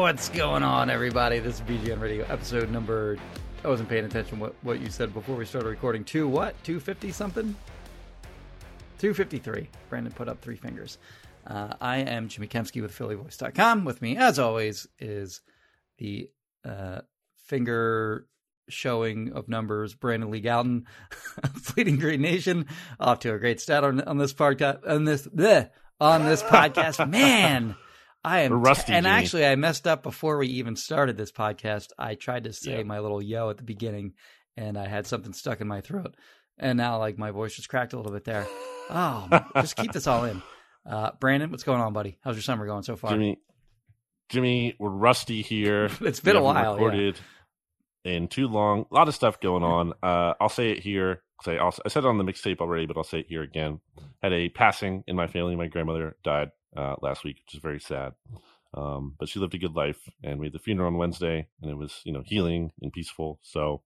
What's going on, everybody? This is BGN Radio, episode number. I wasn't paying attention what what you said before we started recording. Two what? Two fifty something. Two fifty three. Brandon put up three fingers. Uh, I am Jimmy Kempski with PhillyVoice.com. With me, as always, is the uh, finger showing of numbers, Brandon Lee Gowton, Bleeding Green Nation, off to a great start on, on this podcast. On this, bleh, on this podcast, man. I am rusty, and Jimmy. actually, I messed up before we even started this podcast. I tried to say Yeah. my little yo at the beginning, and I had something stuck in my throat, and now like my voice just cracked a little bit there. Oh, just keep this all in. Uh, Brandon, what's going on, buddy? How's your summer going so far? Jimmy, Jimmy, we're rusty here. It's been a We haven't while, yeah. Recorded in too long. A lot of stuff going on. Uh, I'll say it here. Say I said it on the mixtape already, but I'll say it here again. Had a passing in my family. My grandmother died uh, last week, which is very sad. Um, but she lived a good life, and we had the funeral on Wednesday, and it was you know healing and peaceful. So,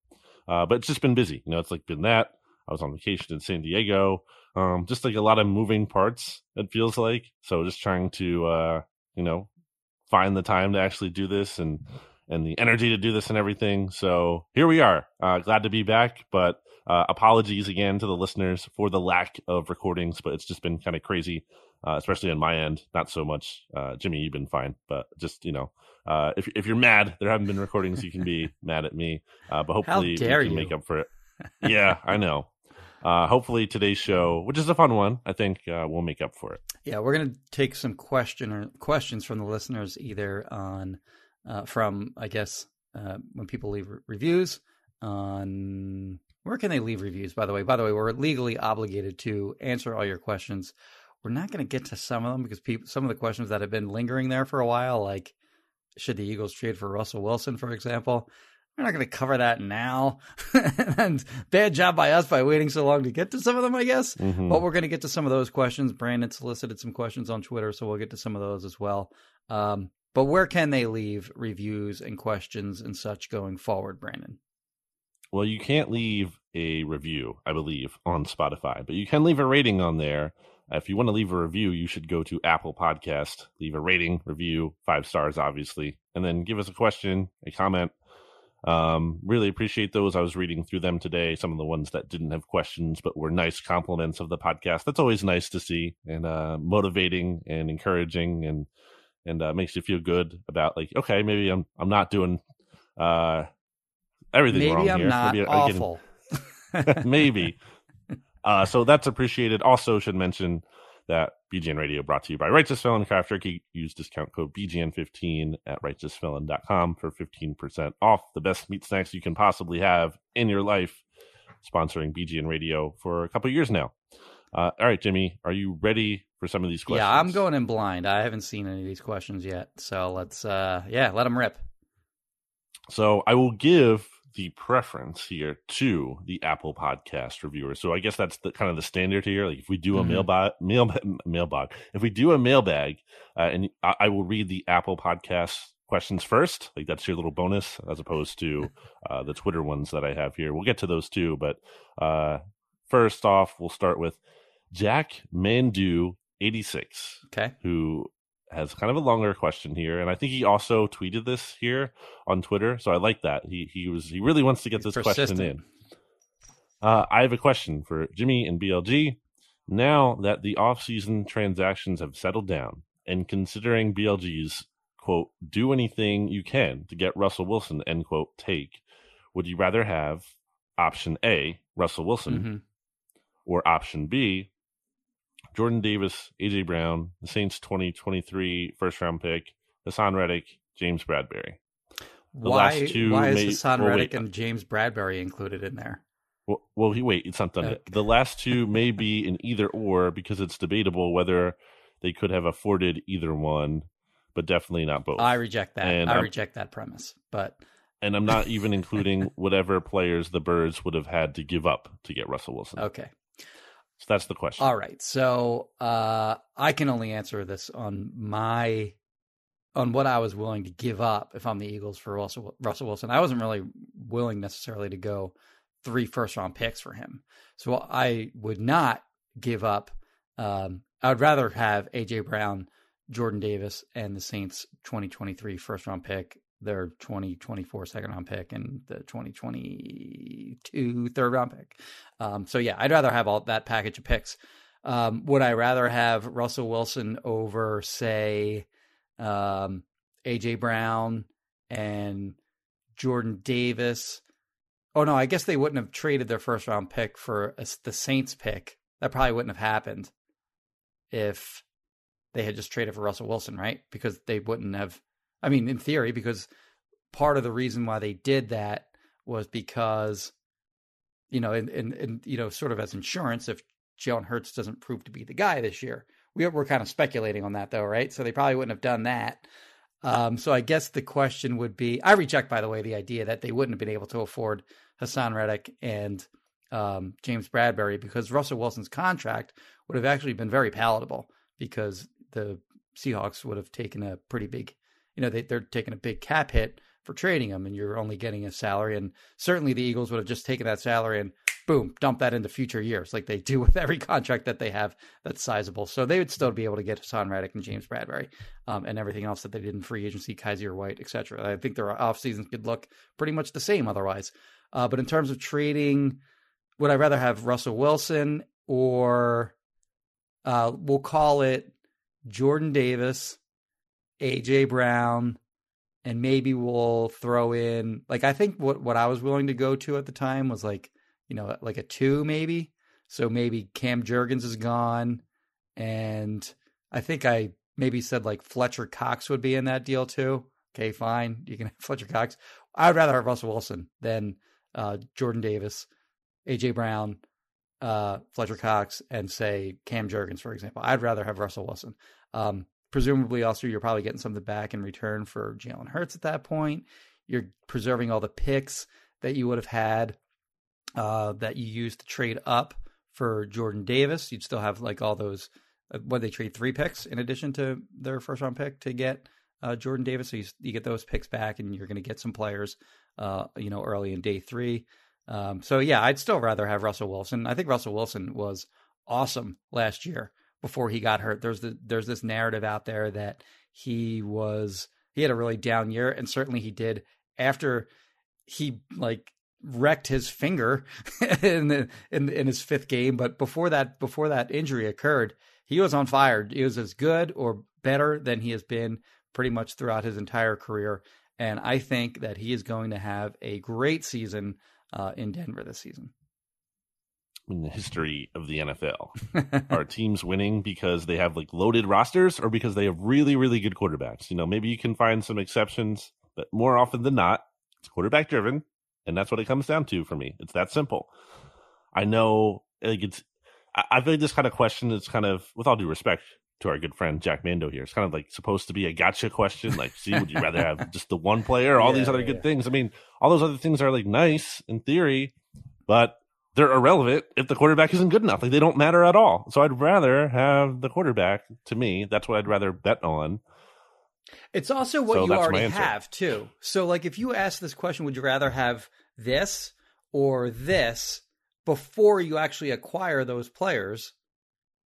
uh, but it's just been busy. You know, it's like been that. I was on vacation in San Diego. Um, just like a lot of moving parts. It feels like so. Just trying to uh, you know find the time to actually do this and and the energy to do this and everything. So here we are. Uh, glad to be back, but uh, apologies again to the listeners for the lack of recordings. But it's just been kind of crazy, uh, especially on my end. Not so much, uh, Jimmy. You've been fine, but just you know, uh, if if you're mad, there haven't been recordings. You can be mad at me, uh, but hopefully we can you. make up for it. Yeah, I know. Uh, hopefully today's show, which is a fun one, I think uh, we'll make up for it. Yeah, we're gonna take some question or questions from the listeners, either on uh, from I guess uh, when people leave re- reviews on where can they leave reviews? By the way, by the way, we're legally obligated to answer all your questions. We're not going to get to some of them because people, some of the questions that have been lingering there for a while, like should the Eagles trade for Russell Wilson, for example. We're not going to cover that now. and bad job by us by waiting so long to get to some of them, I guess. Mhm. But we're going to get to some of those questions. Brandon solicited some questions on Twitter, so we'll get to some of those as well. Um, but where can they leave reviews and questions and such going forward, Brandon? Well, you can't leave a review, I believe, on Spotify, but you can leave a rating on there. Uh, If you want to leave a review, you should go to Apple Podcast, leave a rating, review, five stars, obviously, and then give us a question, a comment. Um, really appreciate those. I was reading through them today. Some of the ones that didn't have questions, but were nice compliments of the podcast. That's always nice to see and uh, motivating and encouraging, and and uh, makes you feel good about like, okay, maybe I'm I'm not doing uh, everything Maybe wrong I'm here. not Maybe I'm getting- maybe. Uh, so that's appreciated. Also, should mention that BGN Radio brought to you by Righteous Felon Craft Jerky. Use discount code BGN15 at righteousfelon.com for 15% off the best meat snacks you can possibly have in your life. Sponsoring BGN Radio for a couple years now. Uh, all right, Jimmy, are you ready for some of these questions? Yeah, I'm going in blind. I haven't seen any of these questions yet, so let's uh, yeah, let them rip. So I will give the preference here to the Apple Podcast reviewers. So I guess that's the kind of the standard here. Like if we do a Mhm. mailbag, mail mailbag, if we do a mailbag, uh, and I, I will read the Apple Podcast questions first. Like that's your little bonus, as opposed to uh, the Twitter ones that I have here. We'll get to those too, but uh, first off, we'll start with Jack Mandu eighty six Okay. who has kind of a longer question here, and I think he also tweeted this here on Twitter. So I like that he he was he really wants to get He's this question in. Uh, I have a question for Jimmy and BLG. Now that the off-season transactions have settled down, and considering BLG's quote "do anything you can to get Russell Wilson" end quote take, would you rather have option A, Russell Wilson, Mhm. or option B, Jordan Davis, AJ Brown, the Saints 2023 first round pick, Hassan Reddick, James Bradberry. The Why, last two why is may- Hassan well, Reddick wait. and James Bradberry included in there? Well, well he wait, it's not done. Okay. The last two may be an either or because it's debatable whether they could have afforded either one, but definitely not both. I reject that. And I I'm- reject that premise. But and I'm not even including whatever players the Birds would have had to give up to get Russell Wilson. okay. So that's the question. All right. So uh, I can only answer this on my on what I was willing to give up if I'm the Eagles for Russell Russell Wilson. I wasn't really willing necessarily to go three first round picks for him. So I would not give up. Um, I would rather have AJ Brown, Jordan Davis, and the Saints 2023 first round pick, their 2024 second round pick, and the 2022 third round pick. Um, so yeah, I'd rather have all that package of picks. Um, would I rather have Russell Wilson over, say, um, AJ Brown and Jordan Davis? Oh no, I guess they wouldn't have traded their first round pick for a, the Saints pick. That probably wouldn't have happened if they had just traded for Russell Wilson, right? Because they wouldn't have. I mean, in theory, because part of the reason why they did that was because you know, and, and, you know, sort of as insurance, if Jalen Hurts doesn't prove to be the guy this year, we, we're kind of speculating on that, though, right? So they probably wouldn't have done that. Um, so I guess the question would be: I reject, by the way, the idea that they wouldn't have been able to afford Hassan Reddick and um, James Bradberry because Russell Wilson's contract would have actually been very palatable because the Seahawks would have taken a pretty big, you know, they, they're taking a big cap hit for trading him, and you're only getting a salary. And certainly the Eagles would have just taken that salary and boom, dump that into future years, like they do with every contract that they have that's sizable. So they would still be able to get Hassan Reddick and James Bradberry um, and everything else that they did in free agency, Kyzir White, etc. I think their off seasons could look pretty much the same otherwise. Uh, but in terms of trading, would I rather have Russell Wilson or uh, we'll call it Jordan Davis, AJ Brown, and maybe we'll throw in like I think what what I was willing to go to at the time was like you know like a two maybe. So maybe Cam Jurgens is gone, and I think I maybe said like Fletcher Cox would be in that deal too. Okay, fine, you can have Fletcher Cox. I'd rather have Russell Wilson than uh, Jordan Davis, AJ Brown, uh, Fletcher Cox, and say Cam Jurgens, for example. I'd rather have Russell Wilson. Um, presumably, also you're probably getting something back in return for Jalen Hurts at that point. You're preserving all the picks that you would have had uh, that you used to trade up for Jordan Davis. You'd still have like all those. Uh, what they trade three picks in addition to their first round pick to get uh, Jordan Davis. So you, you get those picks back, and you're going to get some players, uh, you know, early in day three. Um, so yeah, I'd still rather have Russell Wilson. I think Russell Wilson was awesome last year before he got hurt. There's the there's this narrative out there that he was he had a really down year, and certainly he did after he like wrecked his finger in the in in his fifth game. But before that before that injury occurred, he was on fire. He was as good or better than he has been pretty much throughout his entire career. And I think that he is going to have a great season uh, in Denver this season. In the history of the NFL, are teams winning because they have like loaded rosters or because they have really, really good quarterbacks? You know, maybe you can find some exceptions, but more often than not, it's quarterback driven. And that's what it comes down to for me. It's that simple. I know like it's I, feel like this kind of question is kind of with all due respect to our good friend Jack Mando here. It's kind of like supposed to be a gotcha question. Like, see, would you rather have just the one player or all Yeah, these other yeah, good things? I mean, all those other things are like nice in theory, but they're irrelevant if the quarterback isn't good enough. Like they don't matter at all. So I'd rather have the quarterback. To me, that's what I'd rather bet on. It's also what So you already have too. So like if you ask this question, would you rather have this or this before you actually acquire those players?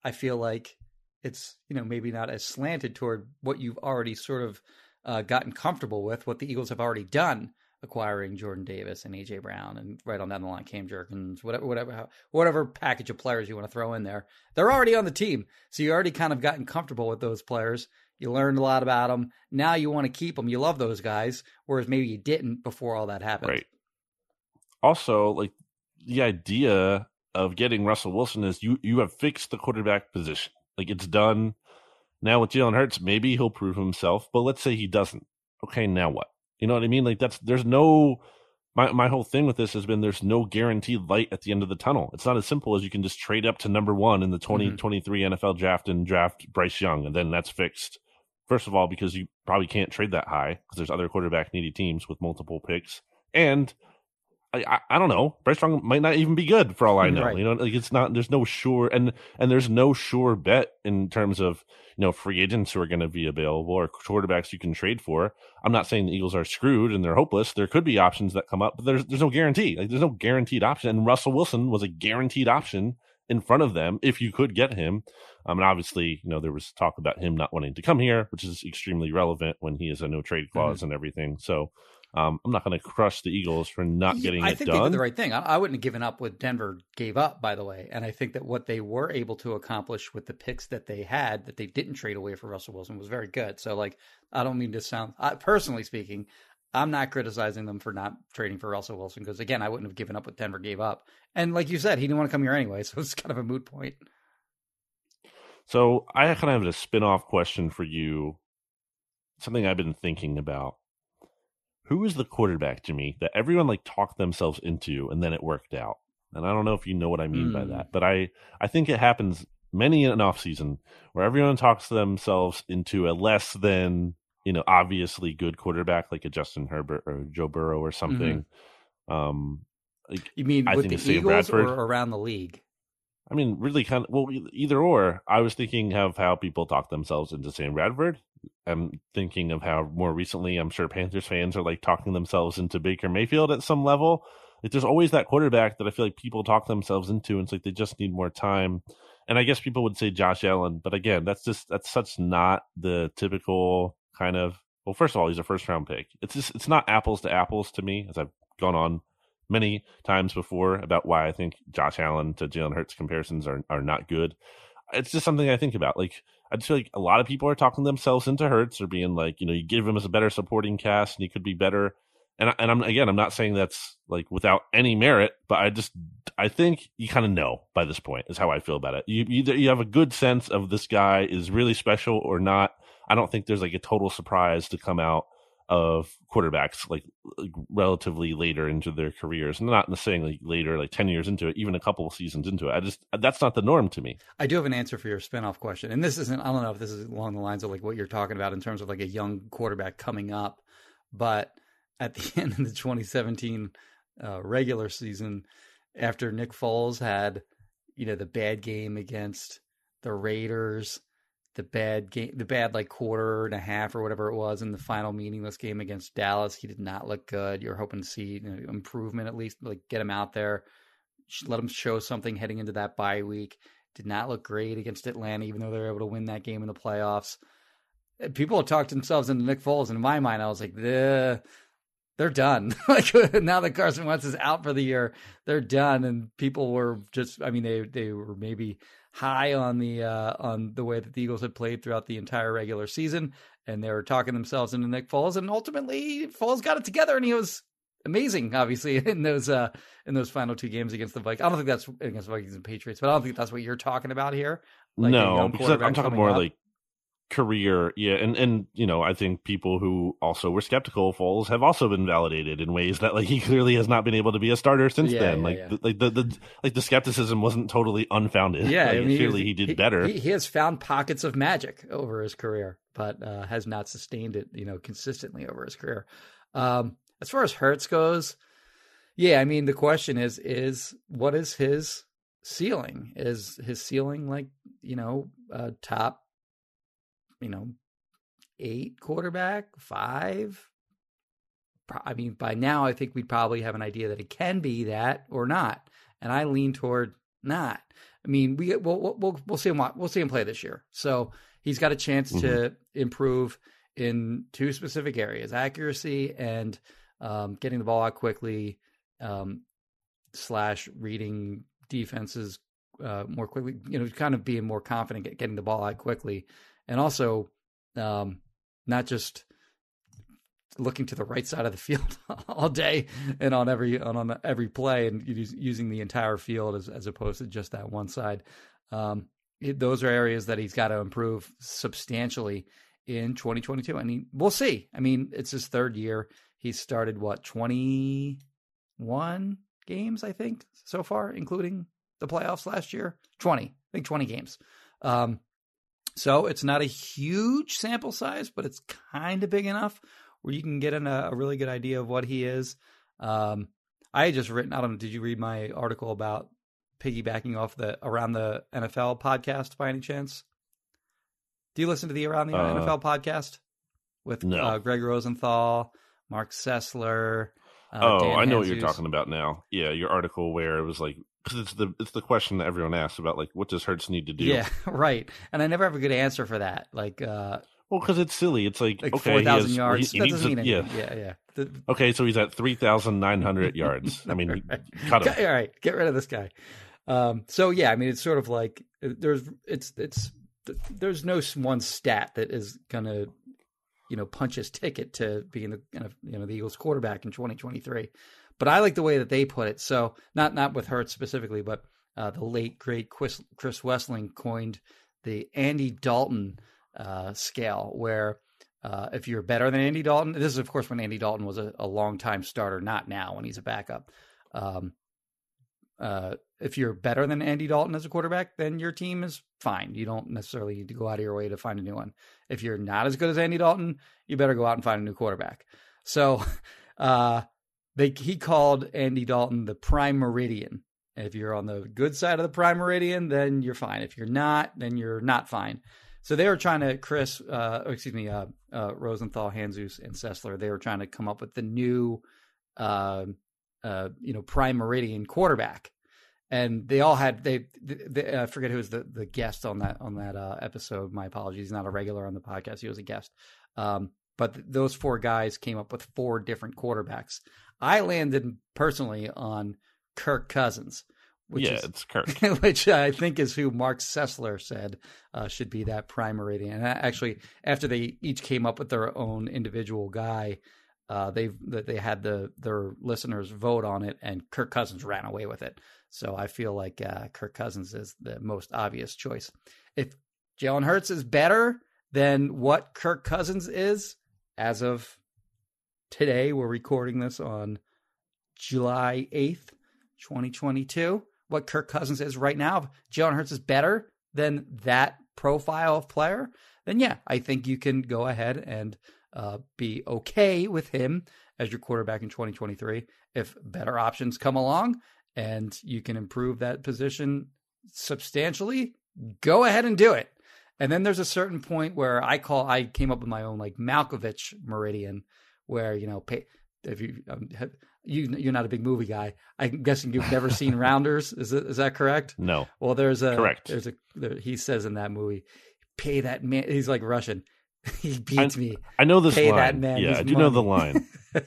I feel like it's, you know, maybe not as slanted toward what you've already sort of uh, gotten comfortable with, what the Eagles have already done, acquiring Jordan Davis and AJ Brown and right on down the line Cam Jurgens, whatever, whatever, whatever package of players you want to throw in there. They're already on the team, so you already kind of gotten comfortable with those players. You learned a lot about them. Now you want to keep them. You love those guys, whereas maybe you didn't before all that happened. Right. Also, like the idea of getting Russell Wilson is you you have fixed the quarterback position. Like it's done. Now with Jalen Hurts, maybe he'll prove himself, but let's say he doesn't. Okay, now what? You know what I mean? Like that's there's no my my whole thing with this has been there's no guaranteed light at the end of the tunnel. It's not as simple as you can just trade up to number one in the 2023 mm-hmm. NFL draft and draft Bryce Young, and then that's fixed. First of all, because you probably can't trade that high because there's other quarterback needy teams with multiple picks, and I, I, I, don't know. Bryce Young might not even be good for all I know. Right. You know, like it's not. There's no sure, and and there's no sure bet in terms of you know free agents who are going to be available or quarterbacks you can trade for. I'm not saying the Eagles are screwed and they're hopeless. There could be options that come up, but there's there's no guarantee. Like there's no guaranteed option. And Russell Wilson was a guaranteed option in front of them if you could get him. Um, and obviously, you know, there was talk about him not wanting to come here, which is extremely relevant when he has a no trade clause mm-hmm. and everything. So um, I'm not going to crush the Eagles for not getting I it think done. they did the right thing. I, I, wouldn't have given up what Denver gave up, by the way. And I think that what they were able to accomplish with the picks that they had, that they didn't trade away for Russell Wilson, was very good. So, like, I don't mean to sound, I, personally speaking, I'm not criticizing them for not trading for Russell Wilson because, again, I wouldn't have given up what Denver gave up. And like you said, he didn't want to come here anyway, so it's kind of a moot point. So I kind of have a spin off question for you, something I've been thinking about who is the quarterback, to me that everyone like talked themselves into and then it worked out? And I don't know if you know what I mean mm. by that, hmm. but I I think it happens many in an off season where everyone talks themselves into a less than you know obviously good quarterback like a Justin Herbert or Joe Burrow or something. Mm-hmm. Um, like, you mean I with the Eagles Bradford. or around the league? I mean, really kind of well, either or. I was thinking of how people talk themselves into Sam Bradford. I'm thinking of how more recently, I'm sure Panthers fans are like talking themselves into Baker Mayfield at some level. Like, there's always that quarterback that I feel like people talk themselves into, and it's like they just need more time. And I guess people would say Josh Allen, but again, that's just that's such not the typical kind of. Well, first of all, he's a first round pick. It's just it's not apples to apples to me, as I've gone on many times before about why I think Josh Allen to Jalen Hurts comparisons are are not good. It's just something I think about. Like I just feel like a lot of people are talking themselves into Hurts or being like, you know, you give him as a better supporting cast and he could be better. And and I'm again, I'm not saying that's like without any merit, but I just I think you kind of know by this point is how I feel about it. You either you have a good sense of this guy is really special or not. I don't think there's like a total surprise to come out of quarterbacks like, like, relatively later into their careers. Not necessarily later, like 10 years into it, even a couple of seasons into it. I just, that's not the norm to me. I do have an answer for your spinoff question. And this isn't, I don't know if this is along the lines of like what you're talking about in terms of like a young quarterback coming up. But at the end of the 2017 uh, regular season, after Nick Foles had, you know, the bad game against the Raiders the bad game, the bad like quarter and a half or whatever it was in the final meaningless game against Dallas. He did not look good. You're hoping to see you know, improvement at least, like get him out there, let him show something heading into that bye week. Did not look great against Atlanta, even though they were able to win that game in the playoffs. Uh, people have talked themselves into Nick Foles, in my mind, I was like, they're, they're done. like now that Carson Wentz is out for the year, they're done. And people were just, I mean, they they were maybe high on the uh, on the way that the Eagles had played throughout the entire regular season, and they were talking themselves into Nick Foles, and ultimately Foles got it together, and he was amazing, obviously in those uh, in those final two games against the Vikings. I don't think that's against the Vikings and Patriots, but I don't think that's what you're talking about here. Like no, I'm talking more up. like career, yeah, and and you know, I think people who also were skeptical of Foles have also been validated in ways that like he clearly has not been able to be a starter since yeah, then. Yeah, like yeah. The, like the, the like the skepticism wasn't totally unfounded. Yeah, like, I mean, clearly he, he did he, better. He, he, has found pockets of magic over his career, but uh, has not sustained it, you know, consistently over his career. Um, as far as Hurts goes, yeah, I mean, the question is is what is his ceiling? Is his ceiling like you know uh, top you know, eight quarterback, five. I mean, by now, I think we'd probably have an idea that it can be that or not, and I lean toward not. I mean, we we'll we'll, we'll see him we'll see him play this year, so he's got a chance mm-hmm. to improve in two specific areas: accuracy and um, getting the ball out quickly, um, slash reading defenses uh, more quickly. You know, kind of being more confident at getting the ball out quickly and also um, not just looking to the right side of the field all day and on every on, on every play and using the entire field as as opposed to just that one side. Um, it, those are areas that he's got to improve substantially in 2022. I mean, we'll see. I mean, it's his third year. He started what 21 games, I think, so far, including the playoffs last year. 20, I think 20 games. Um, so it's not a huge sample size, but it's kind of big enough where you can get in a, a really good idea of what he is. Um, I had just written. I don't know. Did you read my article about piggybacking off the around the NFL podcast by any chance? Do you listen to the Around the uh, NFL podcast with no. uh, Greg Rosenthal, Mark Sessler? Uh, oh, Dan I know what you're talking about now. Yeah, your article where it was like because it's the it's the question that everyone asks about like what does Hurts need to do? Yeah, right. And I never have a good answer for that. Like, uh, well, because it's silly. It's like, like okay, four thousand yards. He, he that doesn't mean anything. Yeah, yeah. yeah. The, okay, so he's at three thousand nine hundred yards. I mean, right. cut him. All right, get rid of this guy. Um, so yeah, I mean, it's sort of like there's it's it's there's no one stat that is gonna you know punch his ticket to being the you know the Eagles quarterback in 2023. But I like the way that they put it. So not not with Hurts specifically, but uh, the late great Chris, Chris Wesseling coined the Andy Dalton uh, scale, where uh, if you're better than Andy Dalton, this is of course when Andy Dalton was a, a long time starter, not now when he's a backup. Um, uh, if you're better than Andy Dalton as a quarterback, then your team is fine. You don't necessarily need to go out of your way to find a new one. If you're not as good as Andy Dalton, you better go out and find a new quarterback. So, uh, they he called Andy Dalton the prime meridian. If you're on the good side of the prime meridian, then you're fine. If you're not, then you're not fine. So they were trying to Chris, uh, oh, excuse me, uh, uh, Rosenthal, Hanzus, and Sessler. They were trying to come up with the new, uh, uh, you know, prime meridian quarterback and they all had they, they I forget who was the the guest on that on that uh, episode. My apologies, he's not a regular on the podcast. He was a guest. Um, but th- those four guys came up with four different quarterbacks. I landed personally on Kirk Cousins. Which yeah, is, it's Kirk. which I think is who Mark Sessler said uh, should be that primary. And actually, after they each came up with their own individual guy, uh, they they had the their listeners vote on it, and Kirk Cousins ran away with it. So I feel like uh, Kirk Cousins is the most obvious choice. If Jalen Hurts is better than what Kirk Cousins is as of today, we're recording this on July 8th, 2022. What Kirk Cousins is right now, if Jalen Hurts is better than that profile of player, then yeah, I think you can go ahead and uh, be okay with him as your quarterback in 2023. If better options come along and you can improve that position substantially, go ahead and do it. And then there's a certain point where I call, I came up with my own like Malkovich meridian, where you know, pay, if you um, have, you you're not a big movie guy, I'm guessing you've never seen Rounders. Is it, is that correct? No. Well, there's a correct. There's a there, he says in that movie, pay that man. He's like Russian. he beats I, me. I know this pay line. that man. Yeah, I do money. know the line.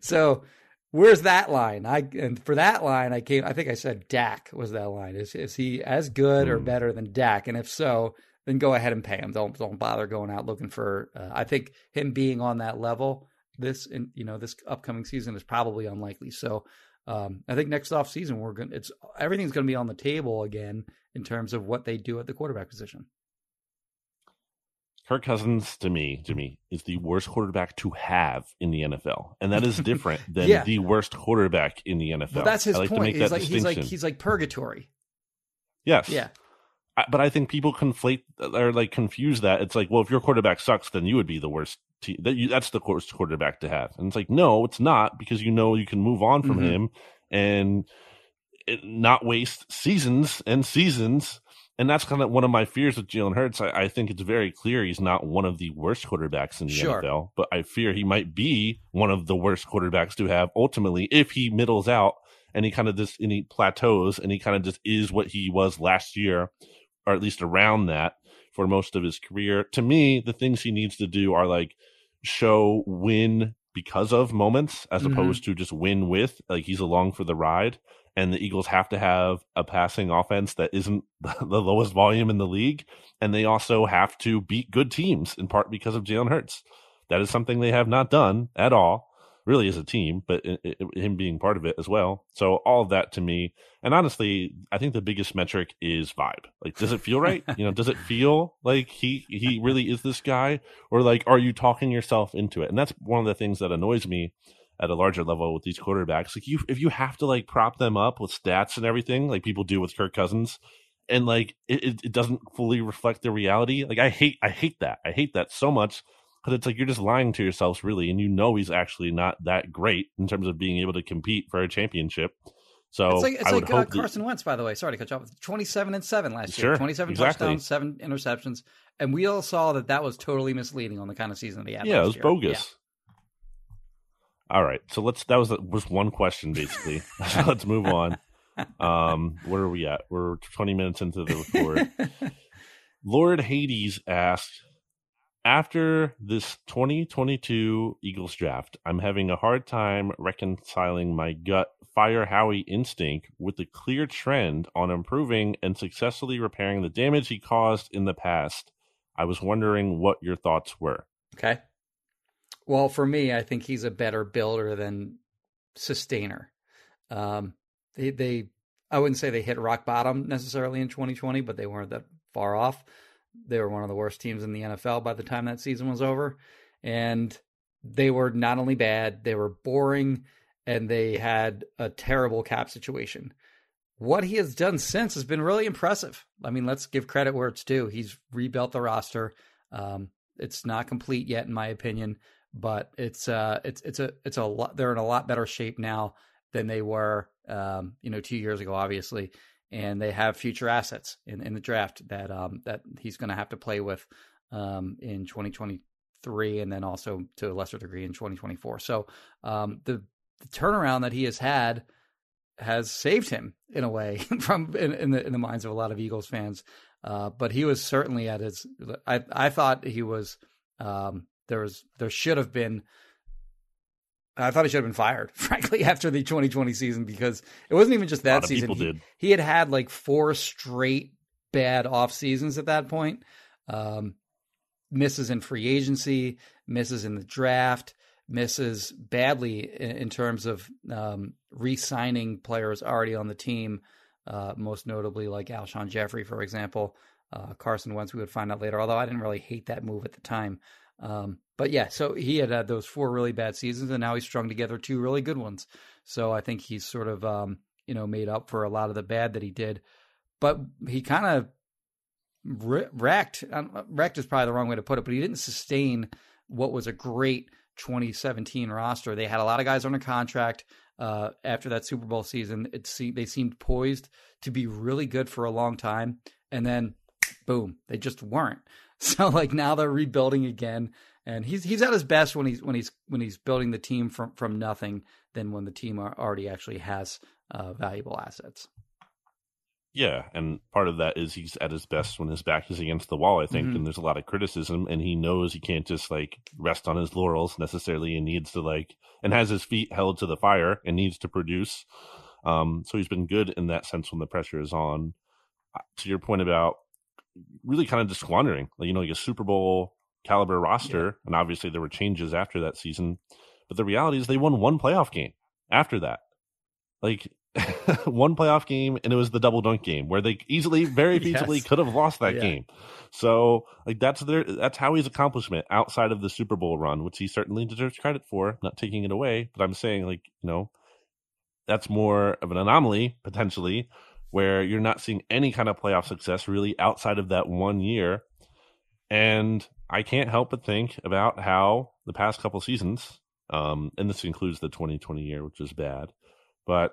So where's that line? I and for that line, I came. I think I said Dak was that line. Is is he as good or hmm. better than Dak? And if so, then go ahead and pay him. Don't don't bother going out looking for. Uh, I think him being on that level this in you know this upcoming season is probably unlikely. So. Um, I think next off season we're going it's everything's going to be on the table again in terms of what they do at the quarterback position. Kirk Cousins, to me, Jimmy, is the worst quarterback to have in the NFL, and that is different than yeah. the worst quarterback in the NFL. Well, that's his like point. He's like he's like he's like purgatory. Yes. Yeah. But I think people conflate or like confuse that. It's like, well, if your quarterback sucks, then you would be the worst. Te- that you, that's the worst quarterback to have, and it's like, no, it's not because you know you can move on from mm-hmm. him and it, not waste seasons and seasons and that's kind of one of my fears with Jalen Hurts. I, I, think it's very clear he's not one of the worst quarterbacks in the sure. NFL, but I fear he might be one of the worst quarterbacks to have ultimately if he middles out and he kind of just and he plateaus and he kind of just is what he was last year, or at least around that for most of his career. To me, the things he needs to do are like show win because of moments as mm-hmm. opposed to just win with like he's along for the ride and the Eagles have to have a passing offense that isn't the lowest volume in the league, and they also have to beat good teams in part because of Jalen Hurts. That is something they have not done at all, really, as a team, but it, it, him being part of it as well. So all of that to me, and honestly, I think the biggest metric is vibe. Like, does it feel right? you know, does it feel like he he really is this guy, or like, are you talking yourself into it? And that's one of the things that annoys me at a larger level with these quarterbacks. Like you, if you have to like prop them up with stats and everything, like people do with Kirk Cousins, and like it, it doesn't fully reflect the reality. Like I hate, I hate that. I hate that so much because it's like you're just lying to yourselves, really, and you know he's actually not that great in terms of being able to compete for a championship. So it's like, it's like uh, that- Carson Wentz, by the way. Sorry to cut you off. Twenty-seven and seven last Sure, year. Twenty-seven exactly. touchdowns, seven interceptions, and we all saw that that was totally misleading on the kind of season that he had. yeah, it was year. bogus. All right, so let's. That was was one question basically. so let's move on. Um, where are we at? We're 20 minutes into the record. Lord Hades asked, after this 2022 Eagles draft, I'm having a hard time reconciling my gut fire Howie instinct with the clear trend on improving and successfully repairing the damage he caused in the past. I was wondering what your thoughts were. Okay. Well, for me, I think he's a better builder than sustainer. Um, they, they, I wouldn't say they hit rock bottom necessarily in 2020, but they weren't that far off. They were one of the worst teams in the NFL by the time that season was over. And they were not only bad, they were boring and they had a terrible cap situation. What he has done since has been really impressive. I mean, let's give credit where it's due. He's rebuilt the roster. Um, it's not complete yet, in my opinion, but it's uh, it's it's a it's a lot. They're in a lot better shape now than they were, um, you know, two years ago, obviously, and they have future assets in, in the draft that um, that he's going to have to play with um, in 2023, and then also to a lesser degree in 2024. So um, the, the turnaround that he has had has saved him in a way from in, in the in the minds of a lot of Eagles fans. Uh, but he was certainly at his. I I thought he was. Um, there was there should have been. I thought he should have been fired, frankly, after the 2020 season because it wasn't even just that season. He, did. he had had like four straight bad off seasons at that point. Um, misses in free agency, misses in the draft, misses badly in, in terms of um, re-signing players already on the team. Uh, most notably, like Alshon Jeffery, for example, uh, Carson Wentz. We would find out later. Although I didn't really hate that move at the time. Um, but yeah, so he had had those four really bad seasons, and now he's strung together two really good ones. So I think he's sort of um, you know made up for a lot of the bad that he did. But he kind of wrecked. Wrecked is probably the wrong way to put it, but he didn't sustain what was a great 2017 roster. They had a lot of guys under contract uh, after that Super Bowl season. It they seemed poised to be really good for a long time, and then boom, they just weren't. So like now they're rebuilding again, and he's he's at his best when he's when he's when he's building the team from from nothing than when the team are, already actually has uh, valuable assets. Yeah, and part of that is he's at his best when his back is against the wall, I think, Mhm. and there's a lot of criticism, and he knows he can't just like rest on his laurels necessarily, and needs to like and has his feet held to the fire and needs to produce. Um, so he's been good in that sense when the pressure is on. Uh, To your point about really kind of just squandering, like you know, like a Super Bowl caliber roster, and obviously there were changes after that season, but the reality is they won one playoff game after that, like one playoff game, and it was the double doink game where they easily, very feasibly Yes. could have lost that Yeah. game. So like that's their that's Howie's accomplishment outside of the Super Bowl run, which he certainly deserves credit for. Not taking it away, but I'm saying like you know that's more of an anomaly potentially where you're not seeing any kind of playoff success really outside of that one year. And I can't help but think about how the past couple seasons, um, and this includes the 2020 year, which is bad, but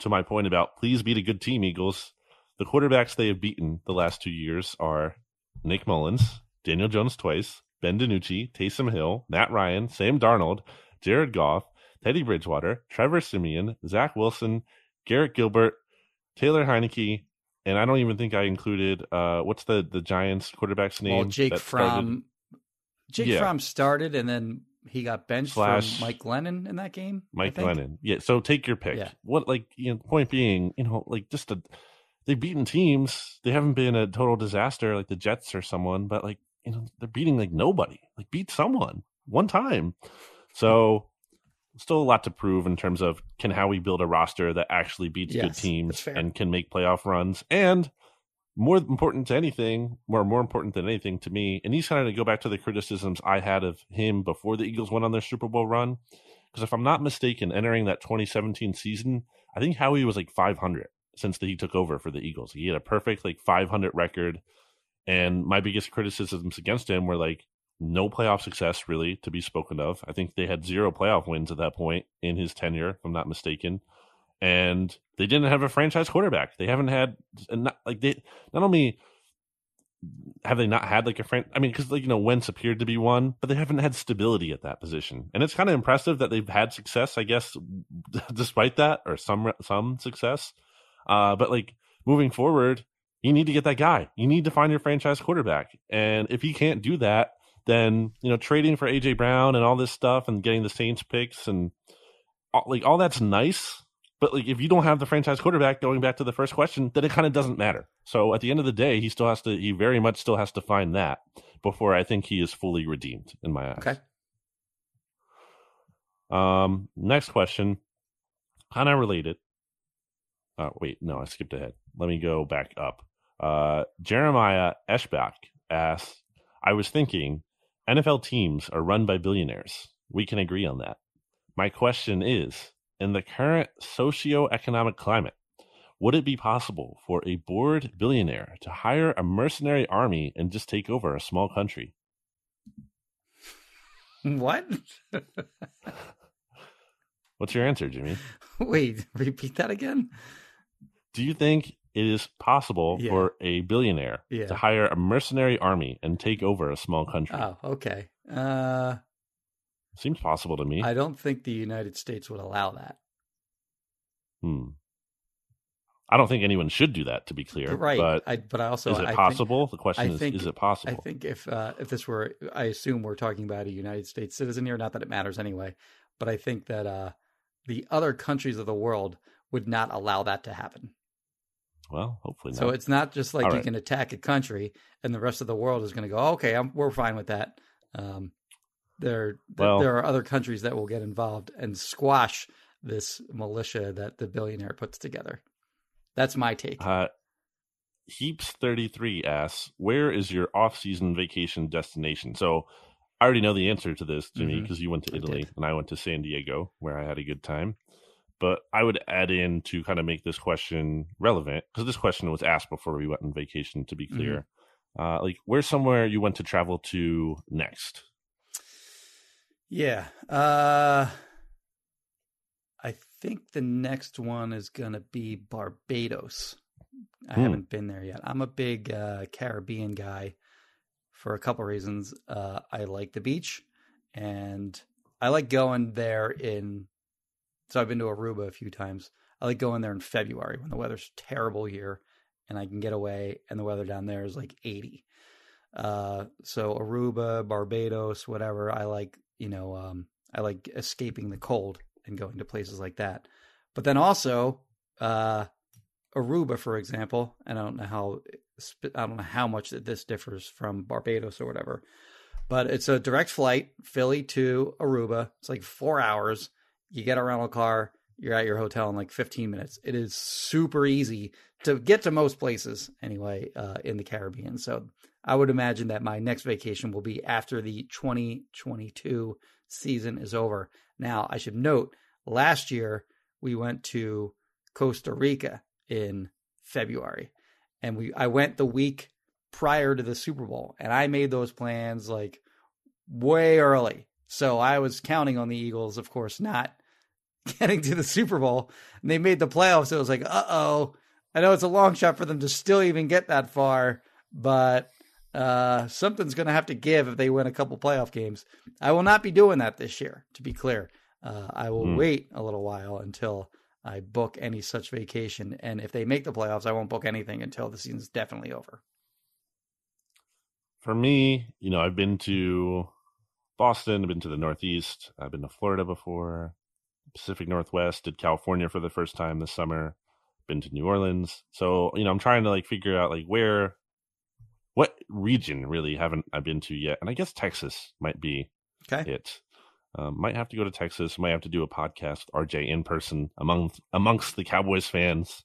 to my point about please beat a good team, Eagles, the quarterbacks they have beaten the last two years are Nick Mullens, Daniel Jones twice, Ben DiNucci, Taysom Hill, Matt Ryan, Sam Darnold, Jared Goff, Teddy Bridgewater, Trevor Siemian, Zach Wilson, Garrett Gilbert, Taylor Heinicke, and I don't even think I included uh, what's the the Giants quarterback's name? Well, Jake Fromm, Jake Yeah. Fromm started, and then he got benched Slash from Mike Glennon in that game. Mike. Glennon. Yeah. So take your pick. Yeah. What like you know, point being, you know, like just a they've beaten teams. They haven't been a total disaster like the Jets or someone, but like, you know, they're beating like nobody. Like beat someone. one time. So still a lot to prove in terms of can Howie build a roster that actually beats Yes, good teams and can make playoff runs and more important to anything, more more important than anything to me, and he's kind of to go back to the criticisms I had of him before the Eagles went on their Super Bowl run. Because if I'm not mistaken, entering that 2017 season, I think Howie was like 500 since that he took over for the Eagles. He had a perfect like 500 record, and my biggest criticisms against him were like no playoff success really to be spoken of. I think they had zero playoff wins at that point in his tenure, if I'm not mistaken. And they didn't have a franchise quarterback. They haven't had and not like they not only have they not had like a friend I mean because like you know Wentz appeared to be one, but they haven't had stability at that position. And it's kind of impressive that they've had success, I guess, despite that or some some success. Uh, but like moving forward, you need to get that guy. You need to find your franchise quarterback. And if he can't do that, then you know trading for AJ Brown and all this stuff and getting the Saints picks and all, like all that's nice. But like if you don't have the franchise quarterback, going back to the first question, then it kind of doesn't matter. So at the end of the day, he still has to. He very much still has to find that before I think he is fully redeemed in my eyes. Okay. Um, next question, kind of related. Oh, wait, no, I skipped ahead. Let me go back up. Uh, Jeremiah Eschbach asks, I was thinking NFL teams are run by billionaires. We can agree on that. My question is in the current socio-economic climate, would it be possible for a bored billionaire to hire a mercenary army and just take over a small country? What? What's your answer, Jimmy? Wait, repeat that again. Do you think it is possible Yeah. for a billionaire Yeah. to hire a mercenary army and take over a small country? Oh, okay. Uh, Seems possible to me. I don't think the United States would allow that. Hmm. I don't think anyone should do that, to be clear. right. But I, but I also is it I think- possible? the question I is, think- is it possible? I think if uh, if this were, I assume we're talking about a United States citizen here. Not that it matters anyway, but I think that uh, the other countries of the world would not allow that to happen. Well, hopefully not. So it's not just like All you right. can attack a country and the rest of the world is going to go, okay, I'm, we're fine with that. Um, there, th- Well- there are other countries that will get involved and squash this militia that the billionaire puts together. That's my take. Uh, Heaps33 asks, Where is your off season vacation destination? So I already know the answer to this, Jimmy, Mhm. because you went to Italy did. and I went to San Diego, where I had a good time. But I would add in to kind of make this question relevant, because this question was asked before we went on vacation, to be clear. Uh, like, where's somewhere you want to travel to next? Yeah. Uh, I think the next one is going to be Barbados. I Hmm. haven't been there yet. I'm a big uh, Caribbean guy for a couple reasons. Uh, I like the beach and I like going there in. So I've been to Aruba a few times. I like going there in February when the weather's terrible here and I can get away and the weather down there is like 80. Uh, so Aruba, Barbados, whatever. I like, you know, um, I like escaping the cold and going to places like that. But then also, uh, Aruba, for example, and I don't know how I don't know how much that this differs from Barbados or whatever, but it's a direct flight, Philly to Aruba. It's like four hours. You get a rental car, you're at your hotel in like 15 minutes. It is super easy to get to most places anyway uh, in the Caribbean. So I would imagine that my next vacation will be after the 2022 season is over. Now, I should note last year we went to Costa Rica in February and we I went the week prior to the Super Bowl and I made those plans like way early. So I was counting on the Eagles of course not getting to the Super Bowl and they made the playoffs. It was like, "Uh-oh. I know it's a long shot for them to still even get that far, but uh, something's going to have to give if they win a couple playoff games. I will not be doing that this year, to be clear. Uh, I will Hmm. wait a little while until I book any such vacation. And if they make the playoffs, I won't book anything until the season's definitely over. For me, you know, I've been to Boston, I've been to the Northeast, I've been to Florida before, Pacific Northwest, did California for the first time this summer, been to New Orleans. So, you know, I'm trying to like figure out like where what region really haven't I been to yet. And I guess Texas might be Okay. it. Um, might have to go to Texas. Might have to do a podcast, RJ, in person among amongst the Cowboys fans,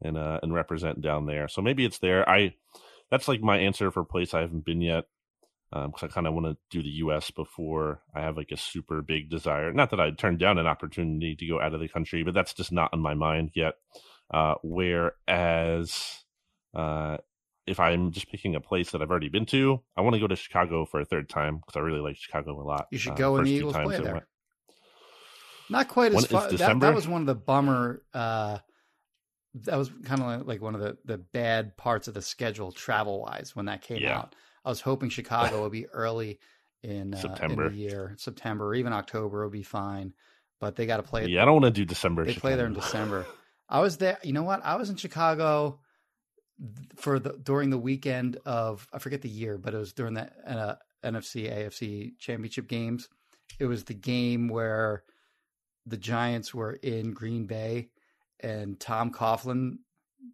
and uh, and represent down there. So maybe it's there. I that's like my answer for a place I haven't been yet, because I kind of want to do the U.S. before I have like a super big desire. Not that I'd turn down an opportunity to go out of the country, but that's just not on my mind yet. Uh, whereas uh, if I'm just picking a place that I've already been to, I want to go to Chicago for a third time because I really like Chicago a lot. You should Uh, go first the Eagles play there. went- Not quite When as far. That, that was one of the bummer. Uh, that was kind of like, like one of the, the bad parts of the schedule travel wise when that came Yeah. out. I was hoping Chicago would be early in uh, September. in the year, September or even October would be fine. But they got to play. Yeah, I don't want to do December. They play there in December. I was there. You know what? I was in Chicago for the during the weekend of I forget the year, but it was during the uh, NFC AFC championship games. It was the game where the Giants were in Green Bay, and Tom Coughlin,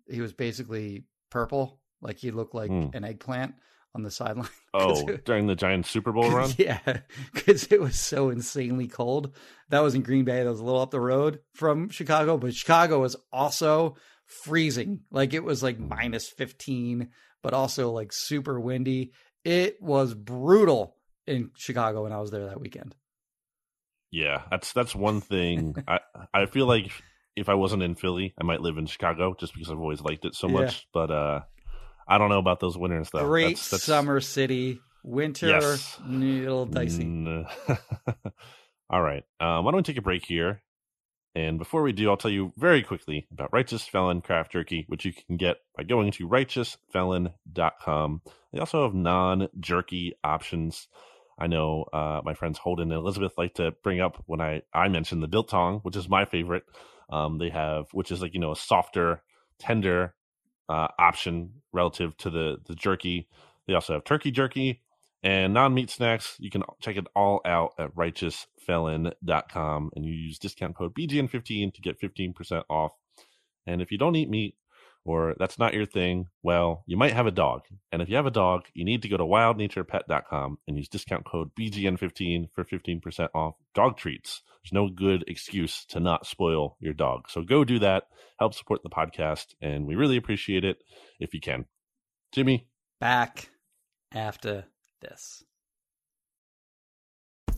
he was basically purple, like he looked like Hmm. an eggplant on the sideline. Oh, it- during the Giants Super Bowl run. yeah, because it was so insanely cold. That was in Green Bay. That was a little up the road from Chicago, but Chicago was also freezing. Like it was like minus 15, but also like super windy. It was brutal in Chicago when I was there that weekend. Yeah, that's that's one thing. I I feel like if I wasn't in Philly, I might live in Chicago just because I've always liked it so Yeah. much. But uh I don't know about those winters though. Great That's- that's- summer city. Winter, Yes. a little dicey. Mm. All right. Um, why don't we take a break here? And before we do, I'll tell you very quickly about Righteous Felon Craft Jerky, which you can get by going to righteousfelon.com. They also have non jerky options. I know uh, my friends Holden and Elizabeth like to bring up when I, I mentioned the Biltong, which is my favorite. Um, they have, which is like, you know, a softer, tender uh, option relative to the, the jerky. They also have turkey jerky and non meat snacks. You can check it all out at righteousfelon.com and you use discount code BGN15 to get 15% off. And if you don't eat meat or that's not your thing, well, you might have a dog. And if you have a dog, you need to go to wildnaturepet.com and use discount code BGN15 for 15% off dog treats. There's no good excuse to not spoil your dog. So go do that. Help support the podcast. And we really appreciate it if you can. Jimmy, Back after this.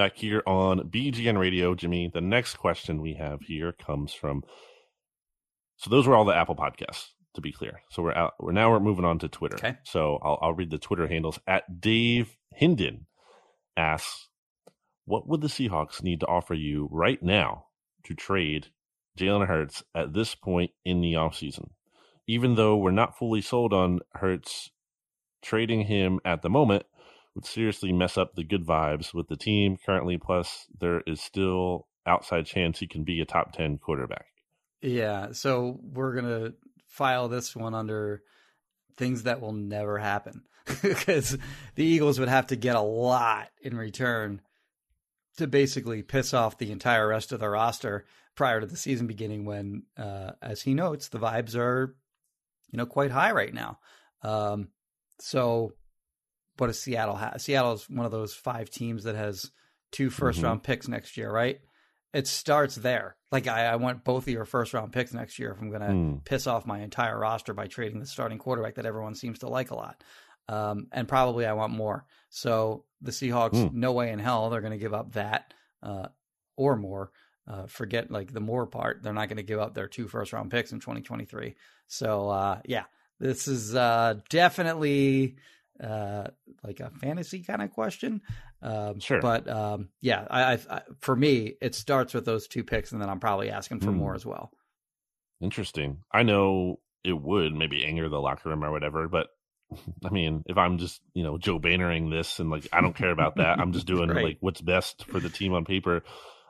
Back here on BGN Radio, Jimmy. The next question we have here comes from. So those were all the Apple podcasts, to be clear. So we're out. We're now we're moving on to Twitter. Okay. So I'll I'll read the Twitter handles. At Dave Hinden asks, "What would the Seahawks need to offer you right now to trade Jalen Hurts at this point in the offseason? Even though we're not fully sold on Hurts, trading him at the moment." Would seriously mess up the good vibes with the team currently. Plus, there is still outside chance he can be a top 10 quarterback. Yeah. So we're going to file this one under things that will never happen because the Eagles would have to get a lot in return to basically piss off the entire rest of the roster prior to the season beginning when, uh, as he notes, the vibes are, you know, quite high right now. Um, so what does Seattle have? Seattle is one of those five teams that has two first Mm-hmm. round picks next year, right? It starts there. Like I, I want both of your first round picks next year if I'm going to Hmm. piss off my entire roster by trading the starting quarterback that everyone seems to like a lot. Um, and probably I want more. So the Seahawks, Hmm. no way in hell they're going to give up that uh, or more. Uh, forget like the more part. They're not going to give up their two first round picks in 2023. So uh, yeah, this is uh, definitely uh, like a fantasy kind of question. Um, Sure. But um, yeah, I, I, I, for me, it starts with those two picks, and then I'm probably asking for Hmm. more as well. Interesting. I know it would maybe anger the locker room or whatever, but I mean, if I'm just, you know, Joe Bannering this and like, I don't care about that. I'm just doing Right. like what's best for the team on paper.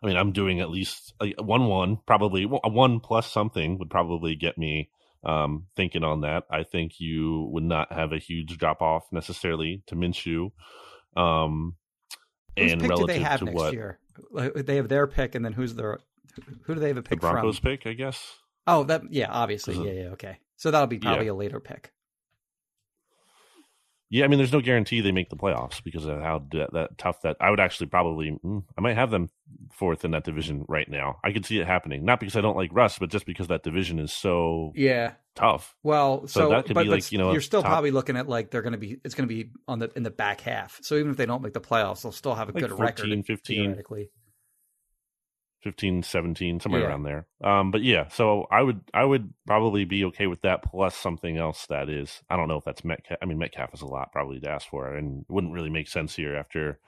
I mean, I'm doing at least like one, one, probably a one plus something would probably get me um, thinking on that. I think you would not have a huge drop off necessarily to Minshew. Um, Whose and relative they have to next what year? Like, They have their pick, and then who's their who do they have a the pick Broncos from? pick, I guess. Oh, that yeah, obviously, yeah, yeah, okay. So that'll be Yeah. probably a later pick. Yeah, I mean, there's no guarantee they make the playoffs because of how that, that tough that. I would actually probably, mm, I might have them fourth in that division right now. I could see it happening, not because I don't like Russ, but just because that division is so Yeah. tough. Well, So so, that could but, be but like, you know, you're still top- probably looking at like they're going to be it's going to be on the in the back half. So even if they don't make the playoffs, they'll still have a Like good 14, record 15. theoretically. 15, 17, somewhere Yeah. around there. Um, but yeah, so I would, I would probably be okay with that plus something else that is, I don't know if that's Metcalf. I mean, Metcalf is a lot probably to ask for, and it wouldn't really make sense here after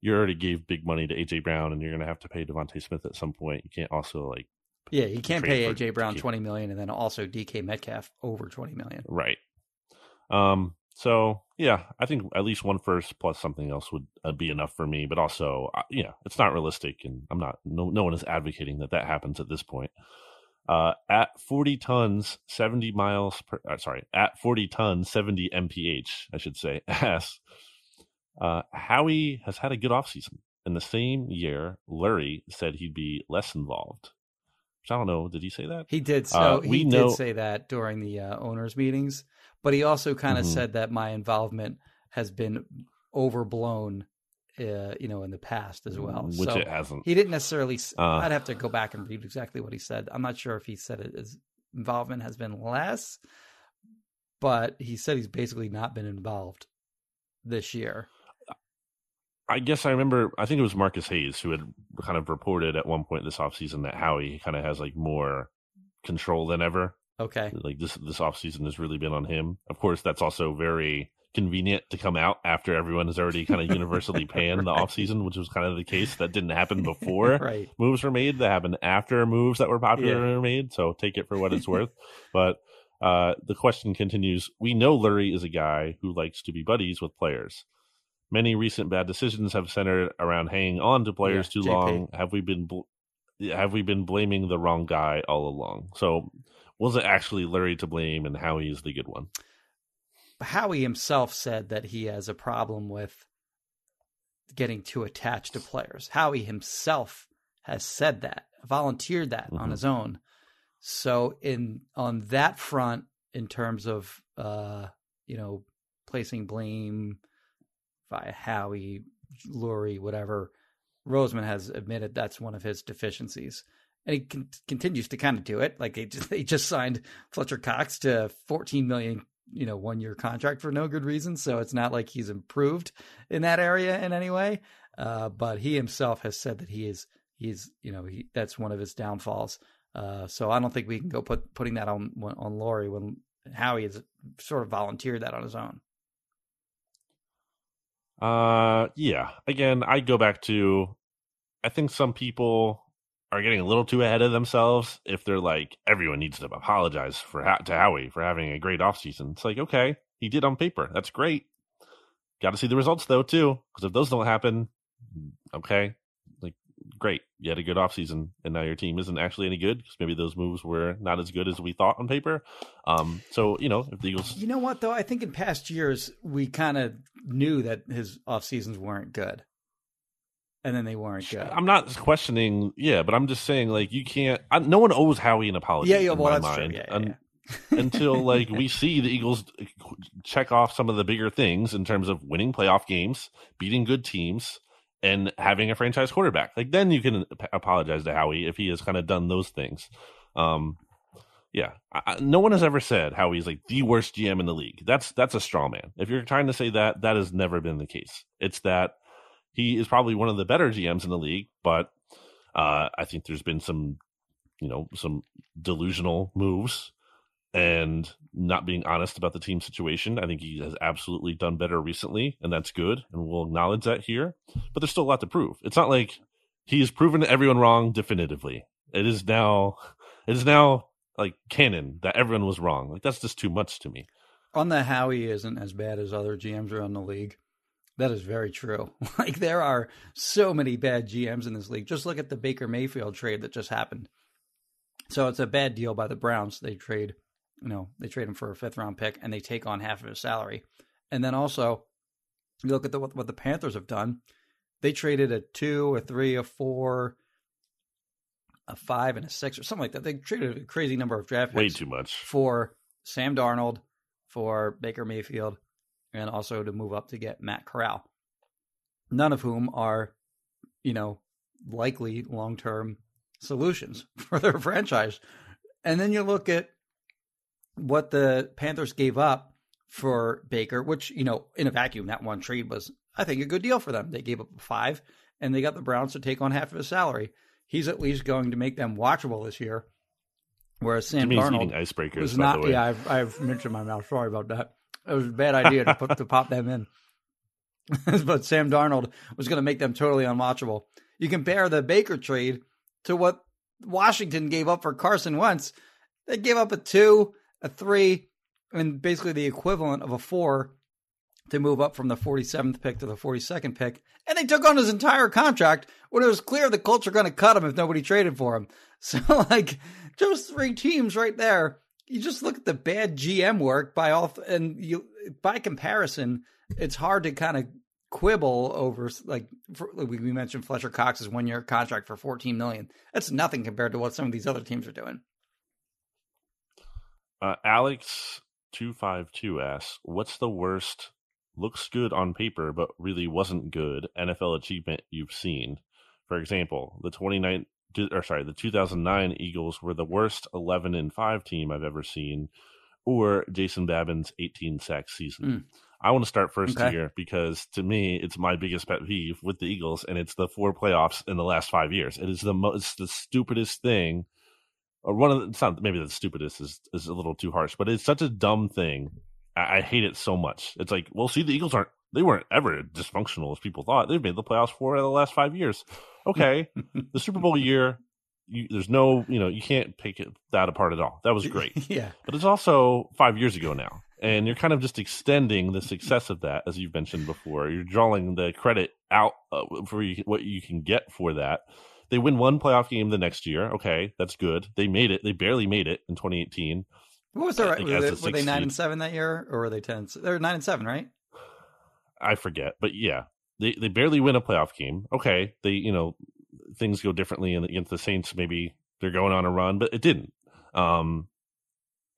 you already gave big money to AJ Brown, and you're going to have to pay DeVonta Smith at some point. You can't also like Yeah, you can't pay AJ Brown DK. 20 million and then also DK Metcalf over 20 million. Right. Um. So yeah, I think at least one first plus something else would uh, be enough for me. But also, uh, yeah, it's not realistic, and I'm not. No, no one is advocating that that happens at this point. Uh, at 40 tons, 70 miles per. Uh, sorry, at 40 tons, 70 mph. I should say. As uh, Howie has had a good offseason. In the same year, Lurie said he'd be less involved. Which I don't know. Did he say that? He did so Uh, he we did know- say that during the uh, owners meetings, but he also kind of Mhm. said that my involvement has been overblown uh, you know in the past as well. Which so it hasn't. he didn't necessarily Uh, I'd have to go back and read exactly what he said. I'm not sure if he said it his involvement has been less, but he said he's basically not been involved this year. I guess I remember. I think it was Marcus Hayes who had kind of reported at one point this offseason that Howie kind of has like more control than ever. Okay. Like this this offseason has really been on him. Of course, that's also very convenient to come out after everyone has already kind of universally panned the Right. offseason, which was kind of the case that didn't happen before right. moves were made. That happened after moves that were popular Yeah. were made. So take it for what it's worth. But uh, the question continues. We know Lurie is a guy who likes to be buddies with players. Many recent bad decisions have centered around hanging on to players Yeah, too JP. long. Have we been bl- have we been blaming the wrong guy all along? So was it actually Lurie to blame, and Howie is the good one? Howie himself said that he has a problem with getting too attached to players. Howie himself has said that, volunteered that on Mhm. his own. So in on that front, in terms of uh, you know, placing blame via Howie, Lurie, whatever, Roseman has admitted that's one of his deficiencies. And he con- continues to kind of do it. Like they just, just signed Fletcher Cox to 14 million you know one year contract for no good reason so it's not like he's improved in that area in any way uh, but he himself has said that he is he's you know he, that's one of his downfalls uh, so i don't think we can go put putting that on on Lurie when Howie has sort of volunteered that on his own Uh, yeah. Again, I go back to, I think some people are getting a little too ahead of themselves if they're like, everyone needs to apologize for ha- to Howie for having a great offseason. It's like, okay, he did on paper. That's great. Got to see the results though too, because if those don't happen, okay, like great. You had a good offseason, and now your team isn't actually any good because maybe those moves were not as good as we thought on paper. Um, so, you know, if the Eagles. You know what, though? I think in past years, we kind of knew that his off seasons weren't good. And then they weren't good. I'm not questioning, yeah, but I'm just saying, like, you can't. I, no one owes Howie an apology. Yeah, yeah, in well, my that's true. mind, Yeah, yeah, un- yeah. until like we see the Eagles check off some of the bigger things in terms of winning playoff games, beating good teams, and having a franchise quarterback. Like then you can ap- apologize to Howie if he has kind of done those things. Um, yeah, I- no one has ever said Howie's like the worst GM in the league. That's that's a straw man. If you're trying to say that, that has never been the case. It's that he is probably one of the better GMs in the league, but uh, I think there's been some, you know, some delusional moves and not being honest about the team situation. I think he has absolutely done better recently, and that's good, and we'll acknowledge that here. But there's still a lot to prove. It's not like he has proven everyone wrong definitively. It is now, it is now like canon that everyone was wrong. Like that's just too much to me. on the Howie isn't as bad as other GMs around the league. That is very true. Like there are so many bad GMs in this league. Just look at the Baker Mayfield trade that just happened. So it's a bad deal by the Browns. They trade, you know, they trade him for a fifth round pick and they take on half of his salary. And then also, you look at the, what, what the Panthers have done. They traded a two, a three, a four, a five, and a six, or something like that. They traded a crazy number of draft picks. Way too much. for Sam Darnold, for Baker Mayfield, and also to move up to get Matt Corral. None of whom are, you know, likely long term solutions for their franchise. And then you look at what the Panthers gave up for Baker, which, you know, in a vacuum, that one trade was, I think, a good deal for them. They gave up five and they got the Browns to take on half of his salary. He's at least going to make them watchable this year. Whereas Sam Darnold icebreakers. was not. Yeah, I've, I've mentioned my mouth. Sorry about that. It was a bad idea to put to pop them in. but Sam Darnold was going to make them totally unwatchable. You compare the Baker trade to what Washington gave up for Carson Wentz. They gave up a two, a three, and basically the equivalent of a four to move up from the 47th pick to the 42nd pick. And they took on his entire contract when it was clear the Colts were going to cut him if nobody traded for him. So, like, those three teams right there, you just look at the bad GM work by all, and you, by comparison, it's hard to kind of quibble over, like, for, we mentioned Fletcher Cox's one year contract for 14 million. That's nothing compared to what some of these other teams are doing. Uh, Alex two five two asks, "What's the worst? Looks good on paper, but really wasn't good NFL achievement you've seen? For example, the 29 or sorry, the 2009 Eagles were the worst 11 and five team I've ever seen, or Jason Babin's 18 sack season." Mm. I want to start first Okay. here because to me, it's my biggest pet peeve with the Eagles, and it's the four playoffs in the last five years. It is the most, the stupidest thing or one of the, it's not maybe the stupidest is, is a little too harsh, but it's such a dumb thing. I, I hate it so much. It's like, well, see, the Eagles aren't they weren't ever dysfunctional as people thought. They've made the playoffs four out of the last five years. Okay, the Super Bowl year, you, there's no, you know, you can't pick it, that apart at all. That was great, yeah. but it's also five years ago now, and you're kind of just extending the success of that, as you've mentioned before. You're drawing the credit out uh, for you, what you can get for that. They win one playoff game the next year. Okay, that's good. They made it. They barely made it in 2018. What was their, think were, they, were they nine seed. and seven that year, or were they ten? They were nine and seven, right? I forget, but yeah, they they barely win a playoff game. Okay, they you know things go differently in- against the Saints. Maybe they're going on a run, but it didn't. Um,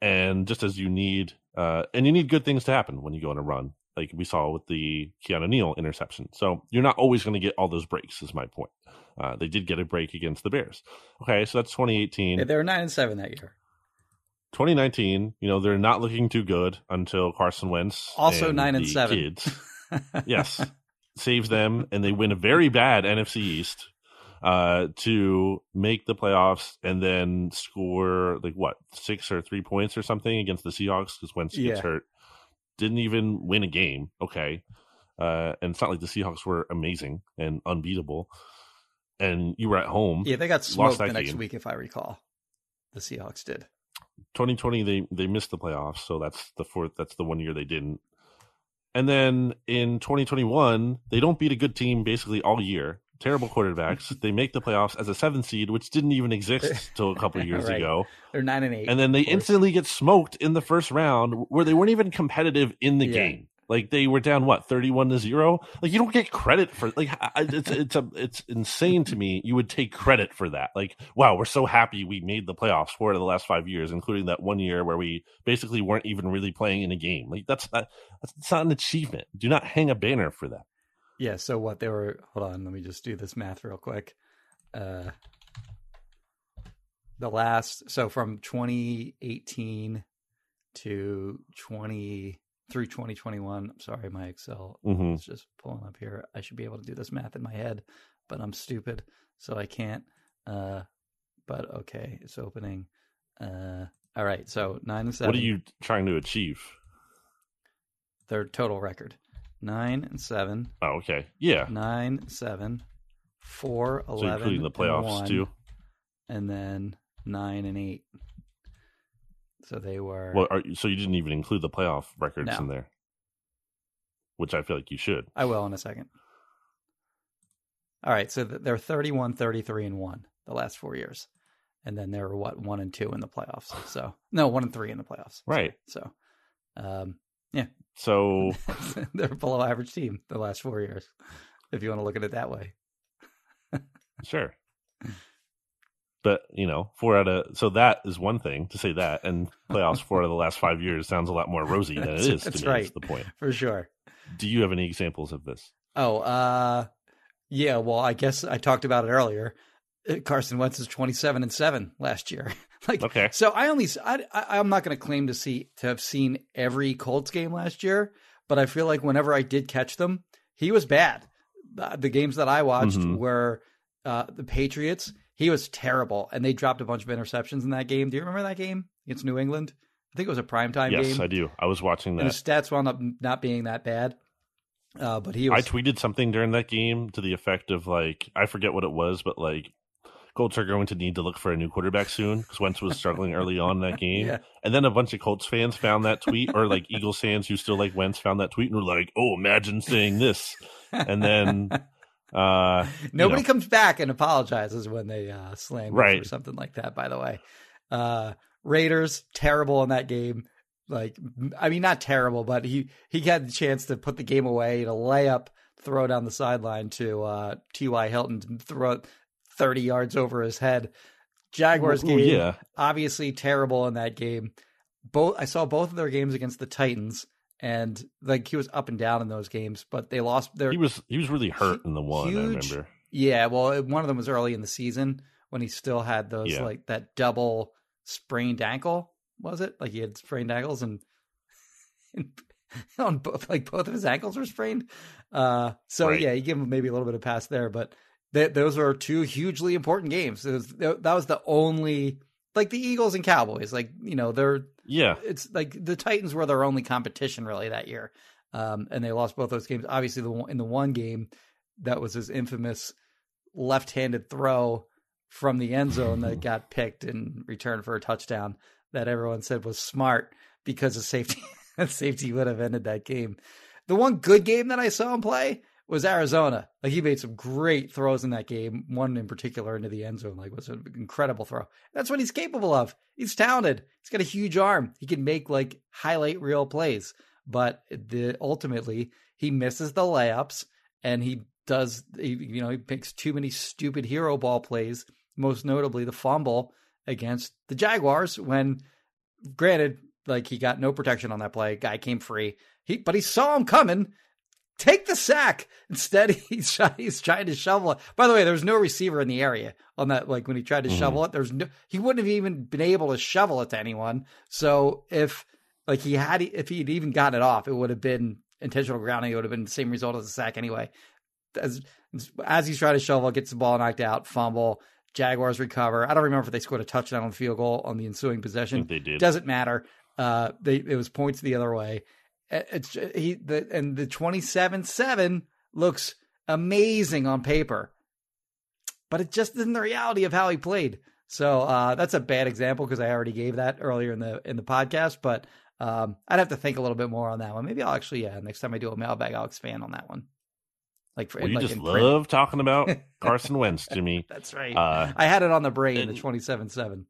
and just as you need, uh, and you need good things to happen when you go on a run, like we saw with the Keanu Neal interception. So you're not always going to get all those breaks. Is my point. Uh, they did get a break against the Bears. Okay, so that's 2018. Yeah, they were nine and seven that year. 2019, you know, they're not looking too good until Carson Wentz. Also nine and seven. Kids, yes, saves them, and they win a very bad NFC East uh, to make the playoffs and then score like what six or three points or something against the Seahawks because Wentz Yeah. gets hurt. Didn't even win a game. Okay. Uh, and it's not like the Seahawks were amazing and unbeatable. And you were at home. Yeah, they got smoked the next game. week, if I recall. The Seahawks did. 2020 they they missed the playoffs so that's the fourth that's the one year they didn't and then in 2021 they don't beat a good team basically all year terrible quarterbacks. they make the playoffs as a seven seed, which didn't even exist till a couple years Right. ago. They're nine and eight. And then they instantly get smoked in the first round where they weren't even competitive in the Yeah. game. Like they were down what thirty one to zero. Like you don't get credit for like it's it's a it's insane to me. You would take credit for that. Like wow, we're so happy we made the playoffs four of the last five years, including that one year where we basically weren't even really playing in a game. Like that's not that's not an achievement. Do not hang a banner for that. Yeah, so what they were hold on, let me just do this math real quick. Uh the last so from 2018 to 20 through 2021. I'm sorry, my Excel hmm is just pulling up here. I should be able to do this math in my head, but I'm stupid, so I can't. Uh but okay, it's opening. Uh all right, so 9 and 7 What are you trying to achieve? their total record. 9 and 7. Oh, okay, yeah. nine, seven, four, So including the and playoffs one, too. and then nine and eight. So they were Well, are, so you didn't even include the playoff records No. in there, which I feel like you should. I will in a second. All right, so they're 31, 33, and 1 the last four years. And then they were what, 1 and 2 in the playoffs. So, no, 1 and 3 in the playoffs. Right. So, um, yeah. So they're a below average team the last four years, if you want to look at it that way. sure. But you know, four out of so that is one thing to say that, and playoffs four out of the last five years sounds a lot more rosy than it is. That's- is. me, is right. the point. For sure. Do you have any examples of this? Oh, uh, yeah. Well, I guess I talked about it earlier. Uh, Carson Wentz is twenty-seven and seven last year. like, Okay. So I only, I, I, I'm not going to claim to see to have seen every Colts game last year, but I feel like whenever I did catch them, he was bad. Uh, the games that I watched Mhm. were uh, the Patriots. He was terrible, and they dropped a bunch of interceptions in that game. Do you remember that game against New England? I think it was a primetime yes, game. Yes, I do. I was watching that. and his stats wound up not being that bad. Uh, but he I tweeted something during that game to the effect of like I forget what it was, but like Colts are going to need to look for a new quarterback soon because Wentz was struggling early on in that game. Yeah. And then a bunch of Colts fans found that tweet, or like Eagles fans who still like Wentz found that tweet and were like, "Oh, imagine saying this." And then, uh, Nobody know. comes back and apologizes when they uh, slam Right. for something like that. By the way, uh, Raiders terrible in that game. Like, I mean, not terrible, but he he had the chance to put the game away, to lay up, throw down the sideline to uh, T.Y. Hilton, to throw it thirty yards over his head. Jaguars Ooh, game, yeah. obviously terrible in that game. Both I saw both of their games against the Titans, and like he was up and down in those games, but they lost their he was he was really hurt in the one. I remember. yeah, well, one of them was early in the season when he still had those Yeah. like that double sprained ankle. Was it like he had sprained ankles and, and on both like both of his ankles were sprained? Uh, so Right. yeah, you give him maybe a little bit of pass there, but th- those are two hugely important games. It was, that was the only like the Eagles and Cowboys. Like you know they're Yeah, it's like the Titans were their only competition really that year, um, and they lost both those games. Obviously, the one, in the one game that was his infamous left-handed throw from the end zone that got picked in return for a touchdown that everyone said was smart because of safety. safety would have ended that game. The one good game that I saw him play was Arizona. Like he made some great throws in that game. One in particular into the end zone, like was an incredible throw. That's what he's capable of. He's talented. He's got a huge arm. He can make like highlight reel plays. But the ultimately he misses the layups and he does. You know he picks too many stupid hero ball plays. Most notably the fumble against the Jaguars when, granted, like he got no protection on that play. Guy came free. He but he saw him coming take the sack. Instead, he's try- he's trying to shovel it. By the way, there was no receiver in the area on that. Like when he tried to Mhm. shovel it, there's no. He wouldn't have even been able to shovel it to anyone. So if like he had, if he'd even gotten it off, it would have been intentional grounding. It would have been the same result as a sack anyway. As as he's trying to shovel, gets the ball knocked out, fumble. Jaguars recover. I don't remember if they scored a touchdown on the field goal on the ensuing possession. they did. Doesn't matter. Uh, they it was points the other way. It- It's he the and the twenty seven seven looks amazing on paper, but it just isn't the reality of how he played. So uh, that's a bad example because I already gave that earlier in the in the podcast. But um, I'd have to think a little bit more on that one. Maybe I'll actually yeah next time I do a mailbag I'll expand on that one. Like, for, Well, you like just print. love talking about Carson Wentz, Jimmy. That's right. Uh, I had it on the brain, the twenty-seven seven.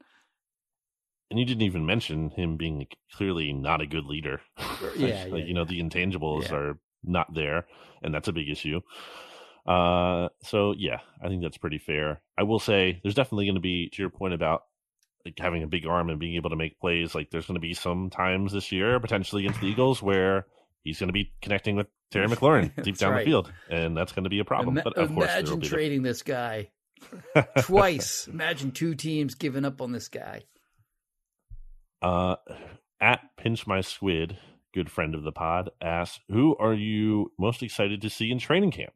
And you didn't even mention him being clearly not a good leader. Yeah, like, yeah, you know, the intangibles Yeah. are not there, and that's a big issue. Uh, so yeah, I think that's pretty fair. I will say there's definitely going to be, to your point about like having a big arm and being able to make plays. Like there's going to be some times this year, potentially against the Eagles, where he's going to be connecting with Terry McLaurin deep down right. the field, and that's going to be a problem. Ima- but of course, imagine be trading this guy twice. imagine two teams giving up on this guy. Uh, at Pinch My Squid, good friend of the pod, asks, "Who are you most excited to see in training camp?"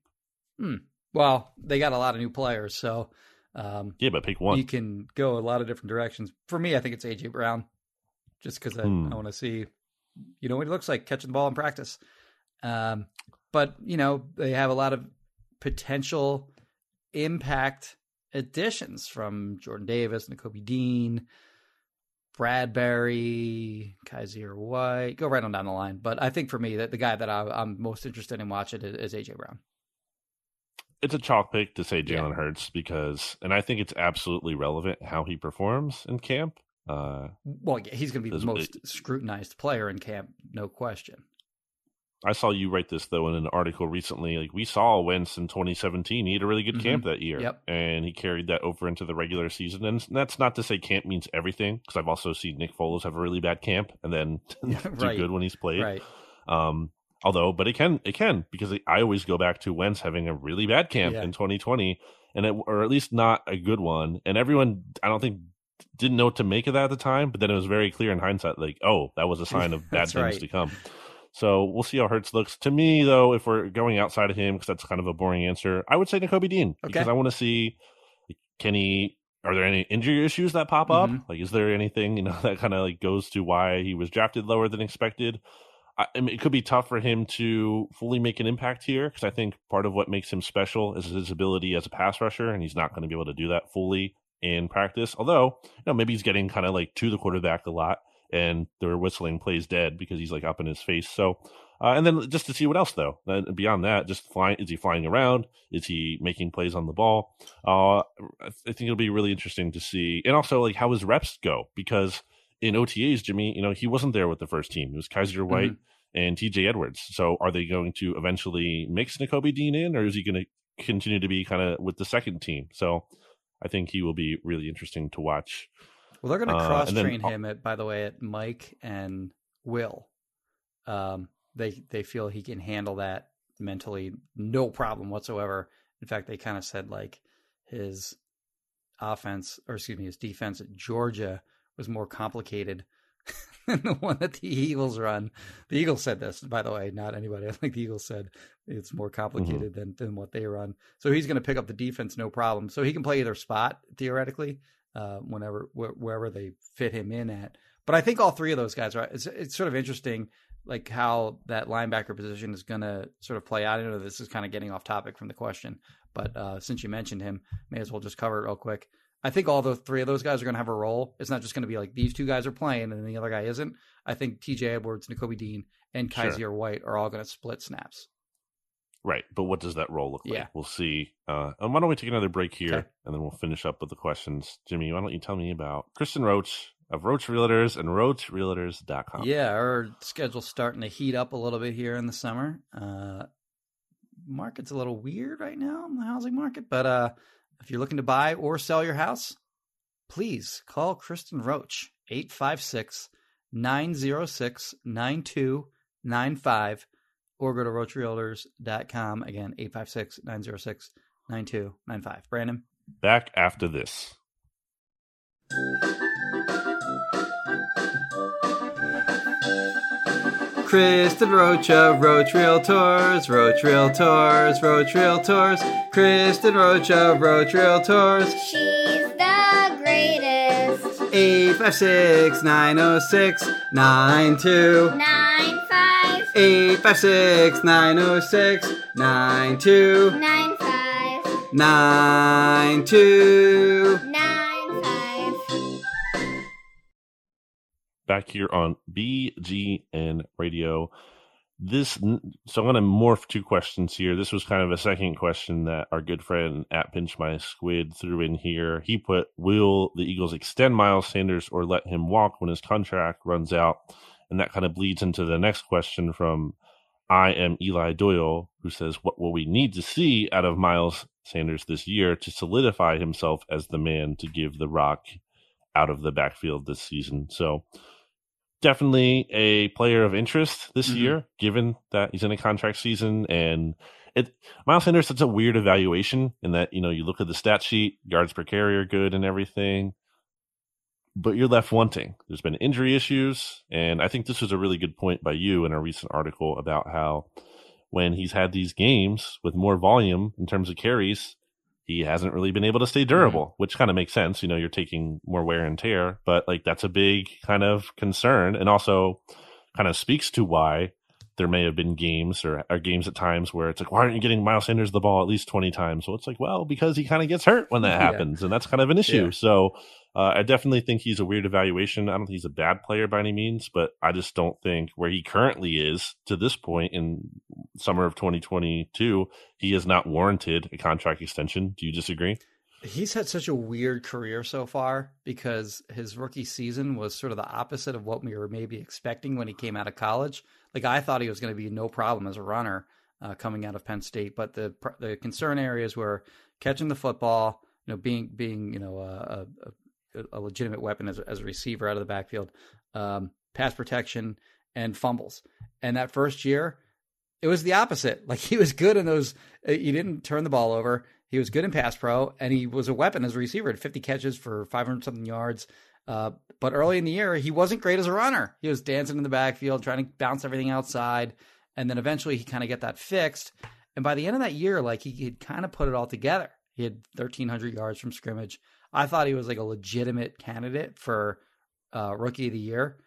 Well, they got a lot of new players, so um, Yeah, but pick one. you can go a lot of different directions. For me, I think it's AJ Brown, just because I, Hmm. I want to see, you know, what he looks like catching the ball in practice. Um, but you know, they have a lot of potential impact additions from Jordan Davis, Nakobe Dean, Bradberry, Kyzir White. Go right on down the line. But I think for me, that the guy that I, I'm most interested in watching is, is AJ Brown. it's a chalk pick to say Yeah. Jalen Hurts because, and I think it's absolutely relevant how he performs in camp. Uh, Well, yeah, he's going to be the most scrutinized player in camp, no question. I saw you write this though in an article recently. Like we saw Wentz in 2017, he had a really good Mhm. camp that year, Yep. and he carried that over into the regular season. And that's not to say camp means everything, because I've also seen Nick Foles have a really bad camp and then Yeah, do right. good when he's played. Right. Um, although, but it can, it can, because I always go back to Wentz having a really bad camp Yeah. in 2020, and it, or at least not a good one. And everyone, I don't think, didn't know what to make of that at the time. But then it was very clear in hindsight, like, oh, that was a sign of bad things right. to come. So we'll see how Hurts looks. To me, though, if we're going outside of him, because that's kind of a boring answer, I would say Nakobe Dean because I want to see can he. Are there any injury issues that pop up? Mhm. Like, is there anything you know that kind of like goes to why he was drafted lower than expected? I, I mean, it could be tough for him to fully make an impact here because I think part of what makes him special is his ability as a pass rusher, and he's not going to be able to do that fully in practice. Although, you know, maybe he's getting kind of like to the quarterback a lot, and they're whistling plays dead because he's like up in his face. So, uh, and then just to see what else though. Uh, beyond that, just flying. Is he flying around? Is he making plays on the ball? Uh, I think it'll be really interesting to see, and also like how his reps go because in OTAs, Jimmy, you know, he wasn't there with the first team. It was Kyzir White and TJ Edwards. So are they going to eventually mix Nakobe Dean in, or is he going to continue to be kind of with the second team? So I think he will be really interesting to watch. Well, they're going to Uh, cross train him at, by the way, at Mike and Will. Um, they they feel he can handle that mentally, no problem whatsoever. In fact, they kind of said like his offense, or excuse me, his defense at Georgia was more complicated than the one that the Eagles run. The Eagles said this, by the way, not anybody. I think the Eagles said it's more complicated than than what they run. So he's going to pick up the defense, no problem. So he can play either spot theoretically, uh, whenever wh- wherever they fit him in at. But I think all three of those guys are. It's, it's sort of interesting, like how that linebacker position is going to sort of play out. I know this is kind of getting off topic from the question, but uh, since you mentioned him, may as well just cover it real quick. I think all the three of those guys are going to have a role. It's not just going to be like these two guys are playing and the other guy isn't. I think T.J. Edwards, Nakobe Dean, and Sure. Kyzir White are all going to split snaps. Right, but what does that role look like? Yeah. We'll see. Uh, and why don't we take another break here, Okay. and then we'll finish up with the questions. Jimmy, why don't you tell me about Kristen Roach of Roach Realtors and RoachRealtors.com? Yeah, our schedule's starting to heat up a little bit here in the summer. Uh, market's a little weird right now in the housing market, but uh, if you're looking to buy or sell your house, please call Kristen Roach, 856 906 9295, or go to roachrealtors.com. Again, 856 906 9295. Brandon? Back after this. Kristen Roach of Roach Realtors, Roach Realtors, Roach Realtors, Kristen Roach of Roach Realtors, She's the greatest. 856 906 92. Nine five 856 906 92. nine five 92. nine five. back here on BGN Radio. this so i'm going to morph two questions here this was kind of a second question that our good friend at pinch my squid threw in here he put will the eagles extend miles sanders or let him walk when his contract runs out and that kind of bleeds into the next question from i am eli doyle who says what will we need to see out of miles sanders this year to solidify himself as the man to give the rock out of the backfield this season so definitely a player of interest this mm-hmm. year, given that he's in a contract season. And it Miles Sanders, such a weird evaluation in that, you know, you look at the stat sheet, yards per carry are good and everything, but you're left wanting. There's been injury issues. And I think this was a really good point by you in a recent article about how when he's had these games with more volume in terms of carries, he hasn't really been able to stay durable, which kind of makes sense. You know, you're taking more wear and tear, but like that's a big kind of concern and also kind of speaks to why there may have been games or, or, games at times where it's like, why aren't you getting Miles Sanders the ball at least 20 times? So it's like, well, because he kind of gets hurt when that happens. Yeah. And that's kind of an issue. Yeah. So uh, I definitely think he's a weird evaluation. I don't think he's a bad player by any means, but I just don't think where he currently is to this point in summer of 2022, he is not warranted a contract extension. Do you disagree? He's had such a weird career so far because his rookie season was sort of the opposite of what we were maybe expecting when he came out of college. Like I thought he was going to be no problem as a runner uh, coming out of Penn State, but the the concern areas were catching the football, you know, being being you know a, a, a legitimate weapon as a, as a receiver out of the backfield, um, pass protection, and fumbles. And that first year, it was the opposite. Like he was good in those. Uh, he didn't turn the ball over. He was good in pass pro, and he was a weapon as a receiver. Had 50 catches for 500 something yards. Uh, but early in the year, he wasn't great as a runner. He was dancing in the backfield, trying to bounce everything outside, and then eventually he kind of get that fixed. And by the end of that year, like he had kind of put it all together. He had 1,300 yards from scrimmage. I thought he was like a legitimate candidate for uh, rookie of the year.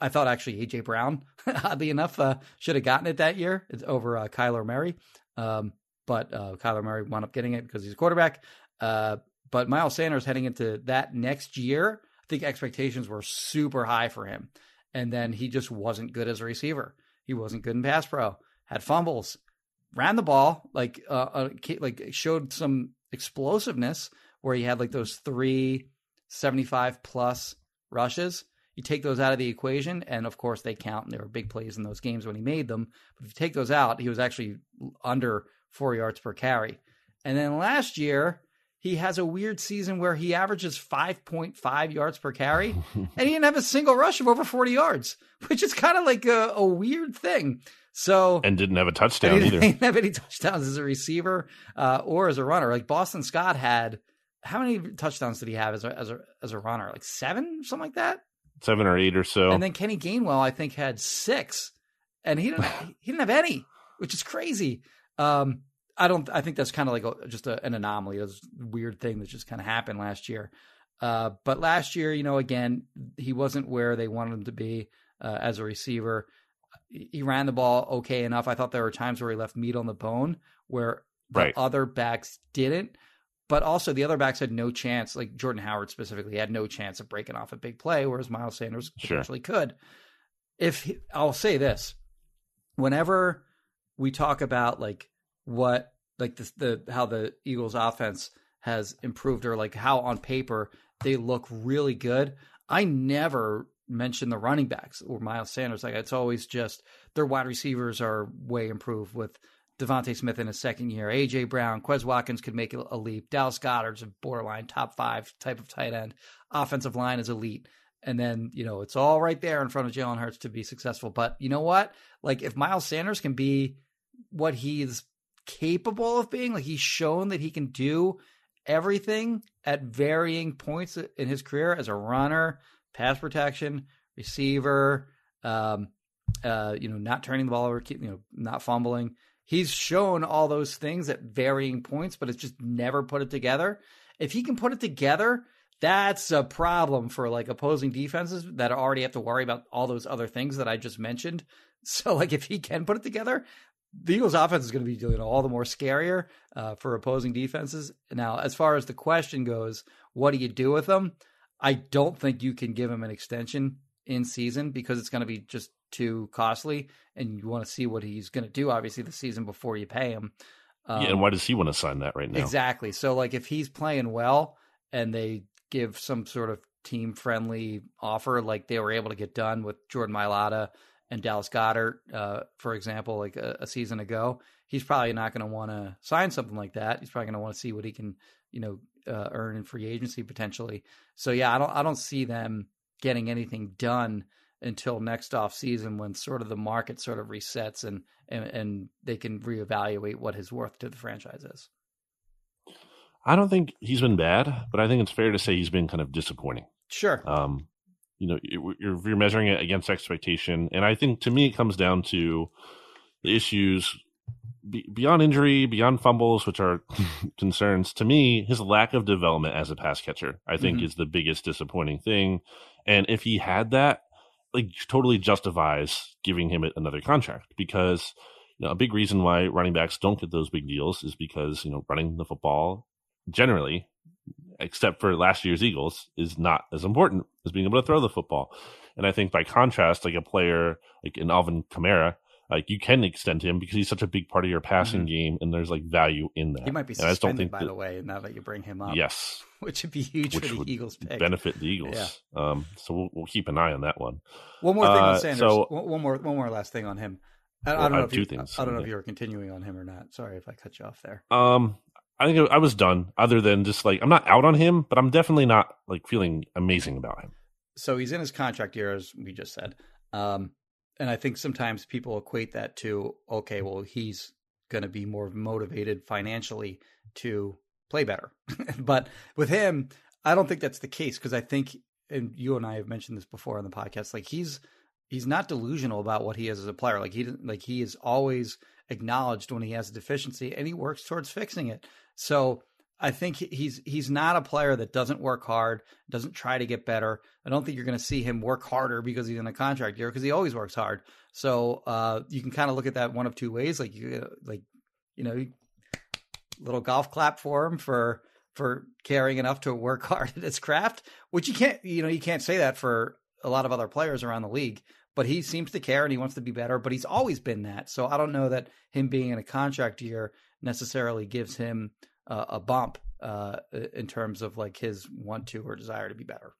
I thought actually AJ Brown, oddly enough, uh, should have gotten it that year. It's over uh, Kyler Murray. Um, but uh, Kyler Murray wound up getting it because he's a quarterback. Uh, but Miles Sanders heading into that next year, I think expectations were super high for him. And then he just wasn't good as a receiver. He wasn't good in pass pro, had fumbles, ran the ball, like, uh, uh like showed some explosiveness where he had like those three 75 plus rushes. You take those out of the equation, and of course they count, and there were big plays in those games when he made them. But if you take those out, he was actually under four yards per carry. And then last year, he has a weird season where he averages 5.5 yards per carry, and he didn't have a single rush of over 40 yards, which is kind of like a, a weird thing. So and didn't have a touchdown he either. He didn't have any touchdowns as a receiver uh, or as a runner. Like Boston Scott had, how many touchdowns did he have as a as a as a runner? Like seven, something like that. Seven or eight or so. And then Kenny Gainwell, I think, had six, and he didn't he didn't have any, which is crazy. Um, I don't. I think that's kind of like a, just a, an anomaly. A weird thing that just kind of happened last year. Uh, but last year, you know, again, he wasn't where they wanted him to be uh, as a receiver. He ran the ball okay enough. I thought there were times where he left meat on the bone where the right. other backs didn't. But also, the other backs had no chance. Like Jordan Howard specifically had no chance of breaking off a big play, whereas Miles Sanders potentially sure. could. If he, I'll say this, whenever we talk about like what like the, the how the Eagles offense has improved or like how on paper they look really good. I never mention the running backs or Miles Sanders. Like it's always just their wide receivers are way improved with DeVonta Smith in his second year, AJ Brown, Quez Watkins could make a leap. Dallas Goedert's a borderline top five type of tight end. Offensive line is elite. And then, you know, it's all right there in front of Jalen Hurts to be successful. But you know what? Like if Miles Sanders can be what he's capable of being. Like he's shown that he can do everything at varying points in his career as a runner, pass protection, receiver, um, uh, you know, not turning the ball over, you know, not fumbling. He's shown all those things at varying points, but it's just never put it together. If he can put it together, that's a problem for like opposing defenses that already have to worry about all those other things that I just mentioned. So like if he can put it together, the Eagles' offense is going to be know, all the more scarier uh, for opposing defenses. Now, as far as the question goes, what do you do with them? I don't think you can give him an extension in season because it's going to be just too costly, and you want to see what he's going to do. Obviously, the season before you pay him. Um, yeah, and why does he want to sign that right now? Exactly. So, like, if he's playing well and they give some sort of team friendly offer, like they were able to get done with Jordan Mailata and Dallas Goedert, uh, for example, like a, a season ago, he's probably not going to want to sign something like that. He's probably going to want to see what he can, you know, uh, earn in free agency potentially. So yeah, I don't, I don't see them getting anything done until next off season when sort of the market sort of resets and, and, and they can reevaluate what his worth to the franchise is. I don't think he's been bad, but I think it's fair to say he's been kind of disappointing. Sure. Um, you know, you're, you're measuring it against expectation, and I think to me it comes down to the issues beyond injury, beyond fumbles, which are concerns. To me, his lack of development as a pass catcher, I think, mm-hmm. is the biggest disappointing thing. And if he had that, like, totally justifies giving him another contract because you know, a big reason why running backs don't get those big deals is because you know running the football generally except for last year's Eagles, is not as important as being able to throw the football. And I think by contrast, like a player like an Alvin Kamara, like you can extend him because he's such a big part of your passing mm-hmm. game, and there's like value in that. He might be suspended, I just don't think by that, the way, now that you bring him up. Yes, which would be huge which for the Eagles. Pick. Benefit the Eagles. Yeah. Um, so we'll, we'll keep an eye on that one. One more thing uh, on Sanders. So, one, more, one more last thing on him. I, well, I don't know if you, things I don't know if you were continuing on him or not. Sorry if I cut you off there. Um, I think I was done. Other than just like I'm not out on him, but I'm definitely not like feeling amazing about him. So he's in his contract year, as we just said, um, and I think sometimes people equate that to okay, well he's going to be more motivated financially to play better. but with him, I don't think that's the case because I think, and you and I have mentioned this before on the podcast, like he's he's not delusional about what he is as a player. Like he like he is always acknowledged when he has a deficiency and he works towards fixing it. So I think he's he's not a player that doesn't work hard, doesn't try to get better. I don't think you're going to see him work harder because he's in a contract year because he always works hard. So uh, you can kind of look at that one of two ways, like you like you know, little golf clap for him for for caring enough to work hard at his craft, which you can't you know you can't say that for a lot of other players around the league. But he seems to care and he wants to be better. But he's always been that. So I don't know that him being in a contract year necessarily gives him uh, a bump uh, in terms of like his want to or desire to be better.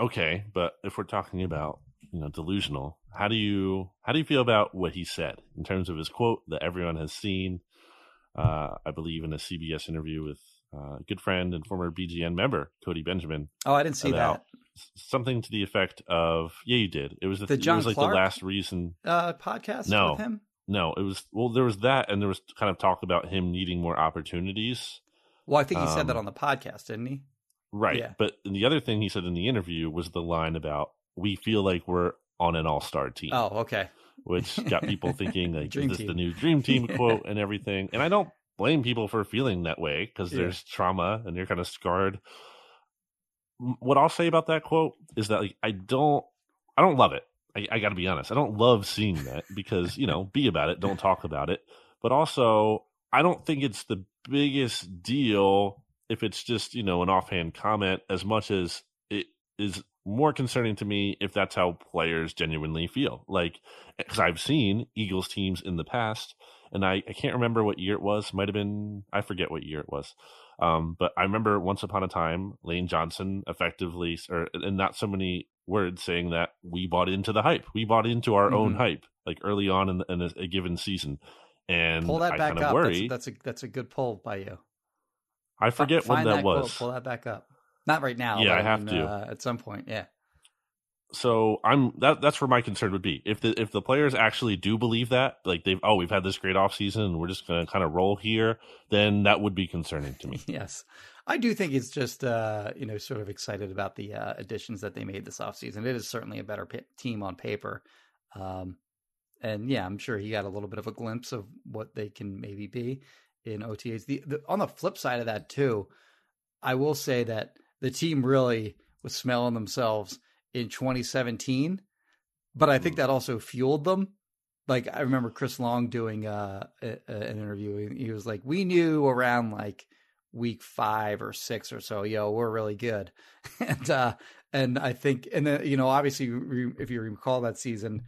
Okay, but if we're talking about you know delusional, how do you how do you feel about what he said in terms of his quote that everyone has seen? Uh, I believe in a CBS interview with uh, a good friend and former BGN member Cody Benjamin. Oh, I didn't see that. Something to the effect of, "Yeah, you did. It was the, the John it was like Clark, the last reason." Uh, podcast no, with him. No, it was well. There was that, and there was kind of talk about him needing more opportunities. Well, I think he um, said that um, on the podcast, didn't he? Right. Yeah. But the other thing he said in the interview was the line about we feel like we're on an all star team. Oh, okay. Which got people thinking like, is this team. the new dream team yeah. quote and everything? And I don't blame people for feeling that way because yeah. there's trauma and you're kind of scarred. What I'll say about that quote is that like I don't I don't love it. I, I got to be honest. I don't love seeing that because you know, be about it, don't talk about it. But also, I don't think it's the biggest deal if it's just you know an offhand comment, as much as it is more concerning to me if that's how players genuinely feel. Like, because I've seen Eagles teams in the past, and I, I can't remember what year it was. Might have been I forget what year it was. Um, but I remember once upon a time, Lane Johnson effectively, or and not so many words saying that we bought into the hype. We bought into our mm-hmm. own hype, like early on in, in a, a, given season. And pull that I back up. Worry, that's, that's, a that's a good pull by you. I forget F- when that, that, was. Quote, pull that back up. Not right now. Yeah, I have mean, to uh, at some point. Yeah. So I'm that that's where my concern would be. If the if the players actually do believe that, like they've oh we've had this great offseason and we're just gonna kind of roll here, then that would be concerning to me. yes. I do think it's just uh, you know sort of excited about the uh, additions that they made this offseason. It is certainly a better p- team on paper, um, and yeah, I'm sure he got a little bit of a glimpse of what they can maybe be in OTAs. The, the on the flip side of that too, I will say that the team really was smelling themselves in 2017, but I think mm. that also fueled them. Like I remember Chris Long doing uh, a, a, an interview. He was like, "We knew around like." week five or six or so, yo, we're really good, and uh, and I think, and then you know, obviously, if you recall that season,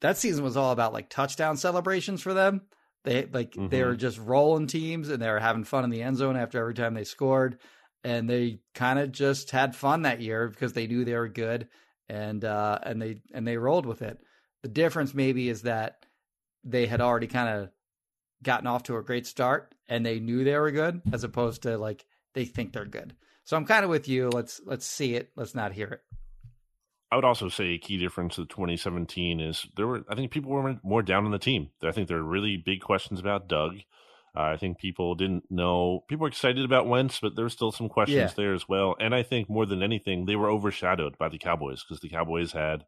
that season was all about like touchdown celebrations for them. They like they Mhm. were just rolling teams and they were having fun in the end zone after every time they scored, and they kind of just had fun that year because they knew they were good and uh, and they and they rolled with it. The difference maybe is that they had already kind of gotten off to a great start and they knew they were good, as opposed to like they think they're good. So I'm kind of with you. Let's let's see it. Let's not hear it. I would also say a key difference to 2017 is there were I think people were more down on the team. I think there are really big questions about Doug. Uh, I think people didn't know. People were excited about Wentz, but there were still some questions Yeah. there as well. And I think more than anything, they were overshadowed by the Cowboys because the Cowboys had,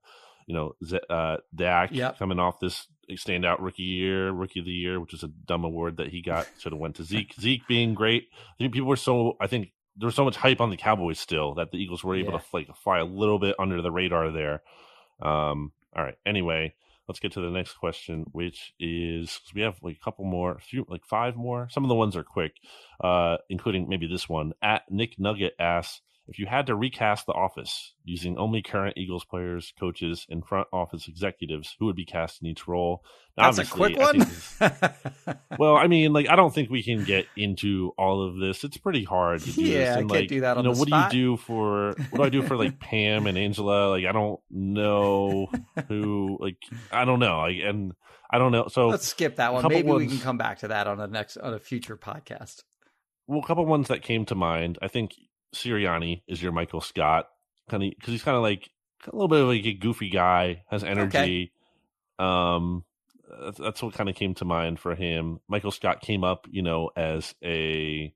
you know, Z- uh, Dak Yep. coming off this standout rookie year, rookie of the year, which is a dumb award that he got. Should have went to Zeke. Zeke being great. I think people were so. I think there was so much hype on the Cowboys still that the Eagles were able Yeah. to like fly a little bit under the radar there. Um, all right. Anyway, let's get to the next question, which is we have like a couple more, a few like five more. Some of the ones are quick, uh, including maybe this one. At Nick Nugget asks if you had to recast the office using only current Eagles players, coaches, and front office executives, who would be cast in each role? Now, That's a quick one. well, I mean, like I don't think we can get into all of this. It's pretty hard to do Yeah, this. I And, can't like, do that on you know, what spot. do you do for what do I do for like Pam and Angela? Like I don't know who like I don't know. Like and I don't know. So Let's skip that one. Maybe we can come back to that on a next on a future podcast. well, a couple ones that came to mind. I think Sirianni is your Michael Scott, kind of because he's kind of like a little bit of like a goofy guy, has energy. Um, that's, that's what kind of came to mind for him. Michael Scott came up, you know, as a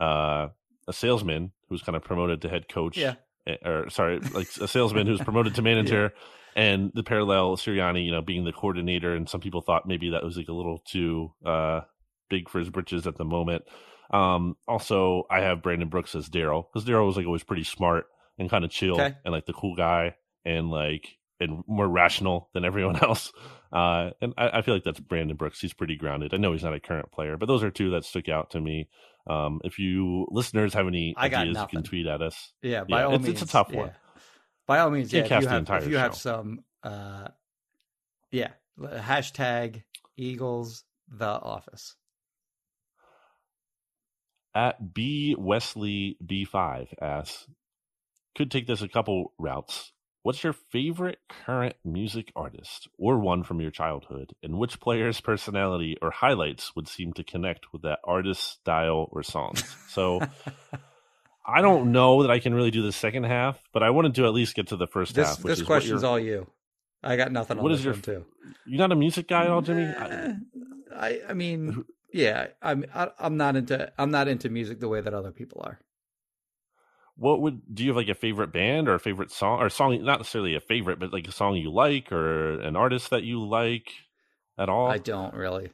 uh, a salesman who's kind of promoted to head coach. Yeah. eh, Or sorry, like a salesman who's promoted to manager. And the parallel Sirianni, you know, being the coordinator, and some people thought maybe that was like a little too uh, big for his britches at the moment. Um, also, I have Brandon Brooks as Daryl because Daryl was like always pretty smart and kind of chill Okay. and like the cool guy and like and more rational than everyone else. Uh, and I, I feel like that's Brandon Brooks. He's pretty grounded. I know he's not a current player, but those are two that stuck out to me. Um, if you listeners have any I ideas, you can tweet at us. Yeah, by Yeah, all it's- means, it's a tough yeah. one. By all means, yeah. If you have, entire if you have some, uh, yeah, hashtag Eagles the Office. At B Wesley B5 asks, could take this a couple routes. What's your favorite current music artist or one from your childhood? And which player's personality or highlights would seem to connect with that artist's style or songs? So I don't know that I can really do the second half, but I wanted to at least get to the first This half. Which this is question's all you. I got nothing on What this is your one too. You're not a music guy at all, Jimmy? Eh, I I mean, yeah, I'm I, I'm not into I'm not into music the way that other people are. what would do you have like a favorite band or a favorite song or song not necessarily a favorite but like a song you like or an artist that you like at all I don't really.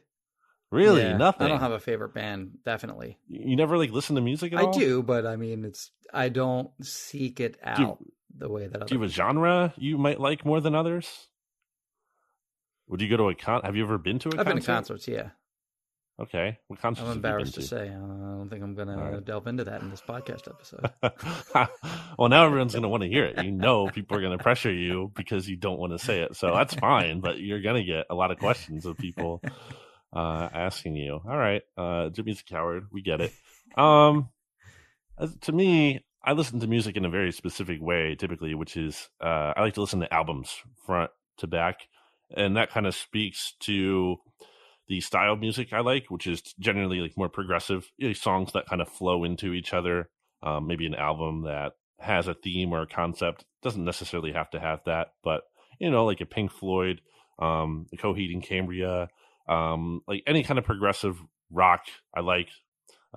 really Yeah, nothing I don't have a favorite band. Definitely, you never like listen to music at I all do, but I mean, it's I don't seek it out you- the way that other. do you have a genre you might like more than others would you go to a con have you ever been to a I've been to concerts. Yeah, okay what concerts I'm embarrassed to been say. I don't think I'm gonna delve into that in this podcast episode. well, now everyone's going to want to hear it. You know, people are going to pressure you because you don't want to say it. So that's fine, but you're going to get a lot of questions of people uh, asking you. All right, uh, Jimmy's a coward. We get it. Um, to me, I listen to music in a very specific way, typically, which is uh, I like to listen to albums front to back, and that kind of speaks to the style of music I like, which is generally like more progressive you know, songs that kind of flow into each other. Um, maybe an album that has a theme or a concept doesn't necessarily have to have that, but you know, like a Pink Floyd, um, the Coheed and Cambria, um, like any kind of progressive rock I like,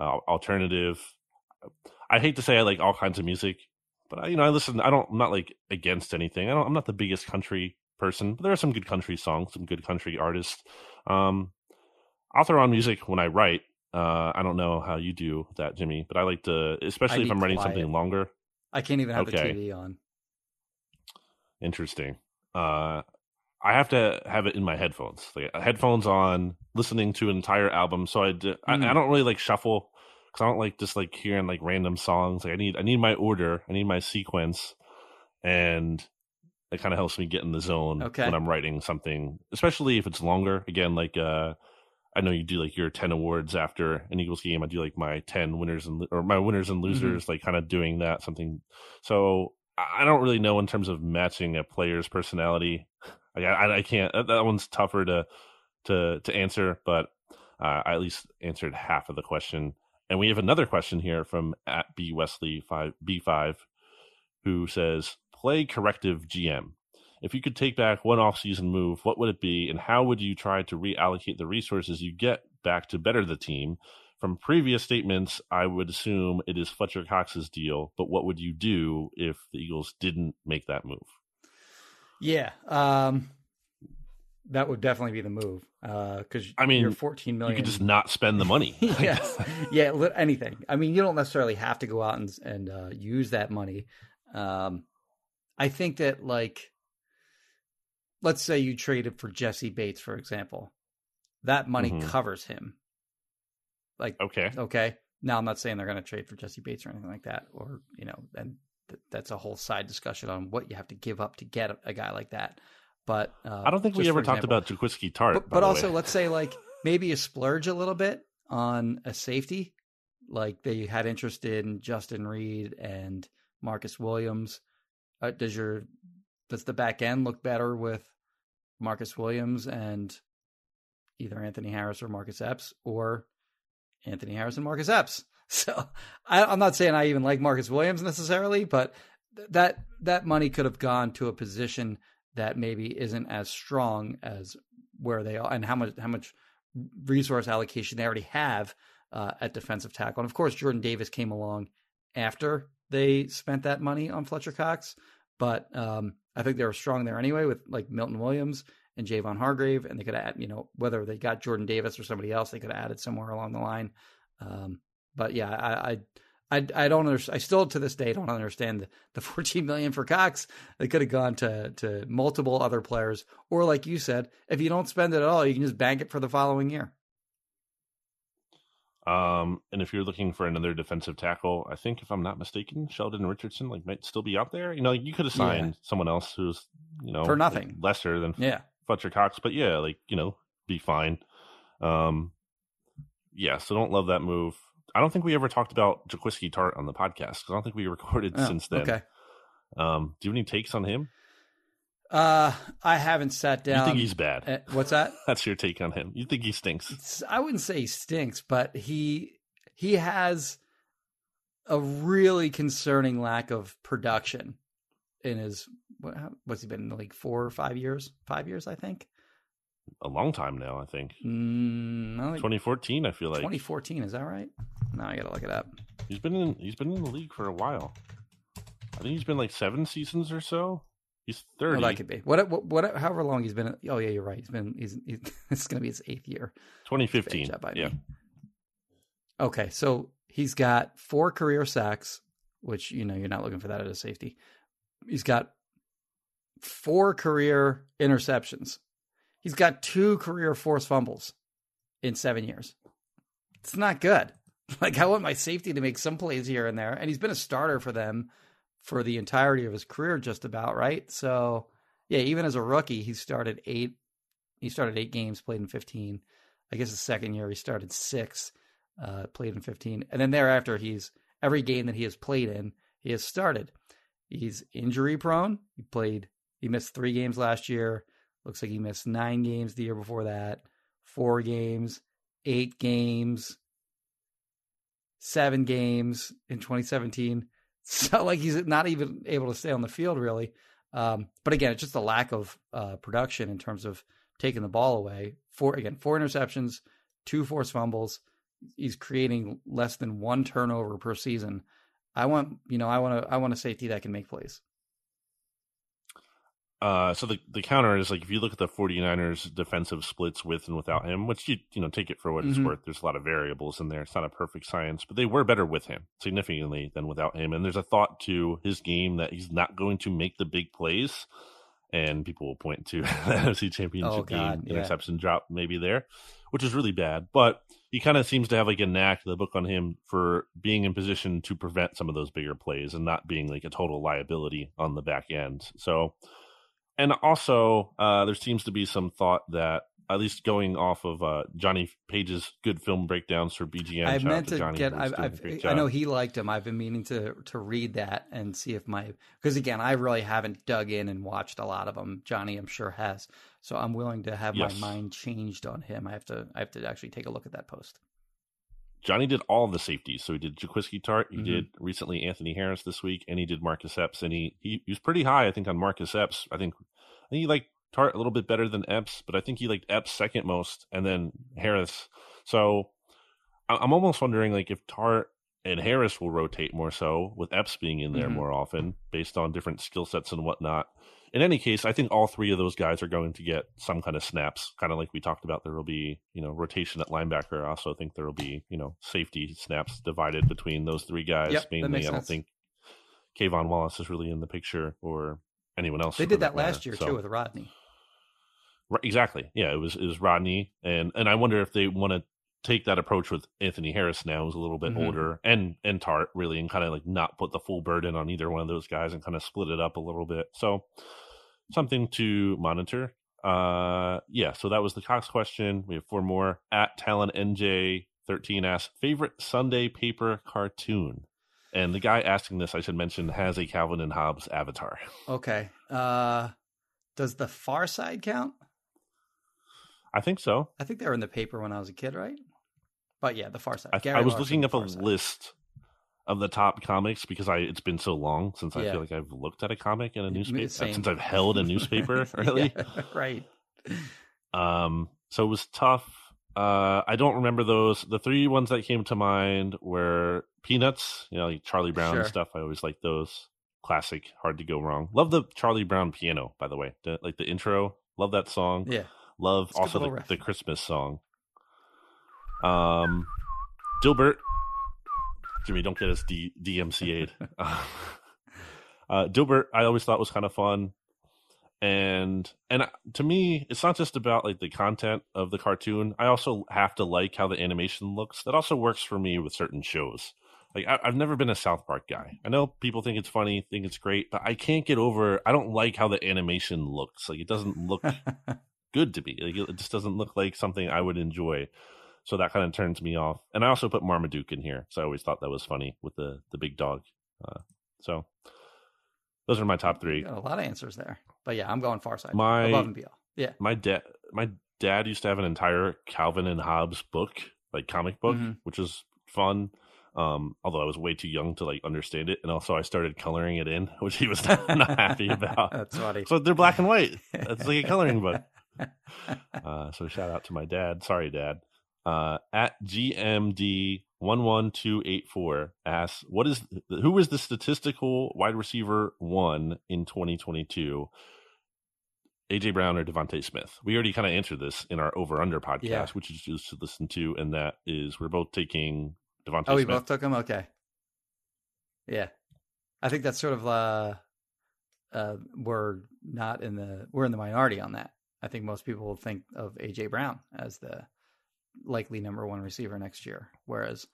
uh, alternative. I hate to say I like all kinds of music, but I, you know, I listen. I don't. I'm not like against anything. I don't. I'm not the biggest country person, but there are some good country songs, some good country artists. Um, I'll throw on music when I write. Uh, I don't know how you do that, Jimmy, but I like to, especially if I'm writing quiet. something longer. I can't even have Okay. the TV on. Interesting. Uh, I have to have it in my headphones, like uh, headphones on, listening to an entire album. So I, do, I, Mm. I don't really like shuffle because I don't like just like hearing like random songs. Like I need I need my order, I need my sequence, and it kind of helps me get in the zone Okay. when I'm writing something, especially if it's longer. Again, like uh, I know you do like your ten awards after an Eagles game. I do like my ten winners and or my winners and losers, like kind of doing that something. So I don't really know in terms of matching a player's personality. Like, I, I can't. That, that one's tougher to to to answer, but uh, I at least answered half of the question. And we have another question here from at B Wesley five B five, who says, "Play corrective GM. If you could take back one off-season move, what would it be, and how would you try to reallocate the resources you get back to better the team?" From previous statements, I would assume it is Fletcher Cox's deal, but what would you do if the Eagles didn't make that move? Yeah, um, that would definitely be the move. Because I mean, you're 14 You could just not spend the money. yes, yeah, anything. I mean, you don't necessarily have to go out and and uh, use that money. Um, I think that like, let's say you traded for Jessie Bates, for example, that money Mhm. covers him. Like, okay. okay. Now, I'm not saying they're going to trade for Jessie Bates or anything like that, or you know, and th- that's a whole side discussion on what you have to give up to get a, a guy like that. But uh, I don't think we ever talked example- about Jaquiski Tartt. but, but also way. let's say like maybe you splurge a little bit on a safety like they had interest in justin reid and marcus williams uh, does your does the back end look better with marcus williams and either anthony harris or marcus epps or anthony harris and marcus epps so I, i'm not saying i even like marcus williams necessarily but th- that that money could have gone to a position that maybe isn't as strong as where they are and how much how much resource allocation they already have uh, at defensive tackle. And of course, Jordan Davis came along after they spent that money on Fletcher Cox, but um, I think they were strong there anyway with like Milton Williams and Javon Hargrave, and they could add, you know, whether they got Jordan Davis or somebody else, they could have added somewhere along the line. Um, but yeah, I, I I I don't understand. I still to this day don't understand the, the 14 million for Cox. They could have gone to to multiple other players, or like you said, if you don't spend it at all, you can just bank it for the following year. Um, and if you're looking for another defensive tackle, I think if I'm not mistaken, Sheldon Richardson like might still be out there. You know, you could have Yeah. signed someone else who's you know For like, nothing. lesser than Yeah, Fletcher Cox, but yeah, like you know, be fine. Um, yeah, so don't love that move. I don't think we ever talked about Jaquiski Tartt on the podcast because I don't think we recorded Oh, since then. Okay. Um, do you have any takes on him? Uh, I haven't sat down. you think he's bad? What's that? That's your take on him. You think he stinks? It's- I wouldn't say he stinks, but he he has a really concerning lack of production in his what, what's he been in the league four or five years? Five years, I think. A long time now, I think. Mm, like 2014, I feel like 2014. Is that right? No, I gotta look it up. he's been in. He's been in the league for a while. I think he's been like seven seasons or so. He's Well, 30. that could be what, what, what, however long he's been. Oh yeah, you're right. He's been. He's. he's it's gonna be his eighth year. 2015. Bad job by Yeah. me. Okay, so he's got four career sacks, which you know you're not looking for that at a safety. He's got four career interceptions. He's got two career forced fumbles in seven years. It's not good. Like I want my safety to make some plays here and there, and he's been a starter for them for the entirety of his career, just about right. So yeah, even as a rookie, he started eight. He started eight games, played in fifteen. I guess the second year he started six, uh, played in 15. And then thereafter, he's every game that he has played in, he has started. He's injury prone. He played, he missed three games last year. Looks like he missed nine games the year before that, four games, eight games, seven games in 2017. So, like, he's not even able to stay on the field, really. Um, but again, it's just a lack of uh, production in terms of taking the ball away. Four again, four interceptions, two forced fumbles. He's creating less than one turnover per season. I want, you know, I want to, I want a safety that can make plays. Uh, so the the counter is like if you look at the 49ers defensive splits with and without him, which you you know take it for what it's Mhm. worth. There's a lot of variables in there. It's not a perfect science, but they were better with him significantly than without him. And there's a thought to his game that he's not going to make the big plays. And people will point to the NFC Championship Oh, God, game yeah. interception drop maybe there, which is really bad. But he kind of seems to have like a knack, the book on him, for being in position to prevent some of those bigger plays and not being like a total liability on the back end. So, and also, uh, there seems to be some thought that at least going off of uh, Johnny Page's good film breakdowns for BGN. I meant to Johnny, get. I've, I've, I know he liked him. I've been meaning to to read that and see if my because again, I really haven't dug in and watched a lot of them. Johnny, I'm sure has. So I'm willing to have Yes. my mind changed on him. I have to. I have to actually take a look at that post. Johnny did all the safeties. So he did Jaquiski Tartt. He Mhm. did recently Anthony Harris this week, and he did Marcus Epps. And he, he he was pretty high, I think, on Marcus Epps. I think I think he liked Tartt a little bit better than Epps, but I think he liked Epps second most, and then Harris. So I'm almost wondering like if Tartt and Harris will rotate more so with Epps being in there Mhm. more often based on different skill sets and whatnot. In any case, I think all three of those guys are going to get some kind of snaps, kind of like we talked about. There will be, you know, rotation at linebacker. I also think there will be, you know, safety snaps divided between those three guys. Yep, that Mainly, I don't sense. think K'Von Wallace is really in the picture or anyone else. They did that matter. last year So- too with Rodney. Right, exactly. Yeah, it was it was Rodney, and and I wonder if they want to take that approach with Anthony Harris now, who's a little bit Mhm. older, and and Tartt really, and kind of like not put the full burden on either one of those guys, and kind of split it up a little bit. So something to monitor. Uh, yeah. So that was the Cox question. We have four more. At Talon NJ thirteen asks favorite Sunday paper cartoon, and the guy asking this, I should mention, has a Calvin and Hobbes avatar. Okay. Uh, does the Far Side count? I think so. I think they were in the paper when I was a kid, right? But yeah, the Far Side. I, I was Larson, looking up a list of the top comics because I it's been so long since I feel like I've looked at a comic in a newspaper same. since I've held a newspaper really. Yeah, right. Um, so it was tough. Uh, I don't remember those. The three ones that came to mind were Peanuts, you know, like Charlie Brown Sure. and stuff. I always like those. Classic, hard to go wrong. Love the Charlie Brown piano, by the way. The, like the intro. Love that song. Yeah. Love also the, the Christmas song. Um, Dilbert. Jimmy, don't get us D- DMCA'd. uh, Dilbert, I always thought was kind of fun, and and uh, to me, it's not just about like the content of the cartoon. I also have to like how the animation looks. That also works for me with certain shows. Like I, I've never been a South Park guy. I know people think it's funny, think it's great, but I can't get over. I don't like how the animation looks. Like it doesn't look good to me. Like it just doesn't look like something I would enjoy. So that kind of turns me off. And I also put Marmaduke in here, so I always thought that was funny with the the big dog. Uh, so those are my top three. Got a lot of answers there. But yeah, I'm going Far Side. My- above and beyond. Yeah. My dad, my dad used to have an entire Calvin and Hobbes book, like comic book, Mhm. which was fun. Um, although I was way too young to like understand it, and also I started coloring it in, which he was not, not happy about. That's funny. So they're black and white. It's like a coloring book. Uh, so shout out to my dad. Sorry, dad. Uh, at GMD one one two eight four asks, "What is who is the statistical wide receiver one in twenty twenty two? AJ Brown or DeVonta Smith? We already kind of answered this in our over under podcast, Yeah. which is just to listen to, and that is we're both taking DeVonta. Oh, we Smith. both took him. Okay. Yeah, I think that's sort of uh, uh, we're not in the we're in the minority on that. I think most people will think of AJ Brown as the likely number one receiver next year, whereas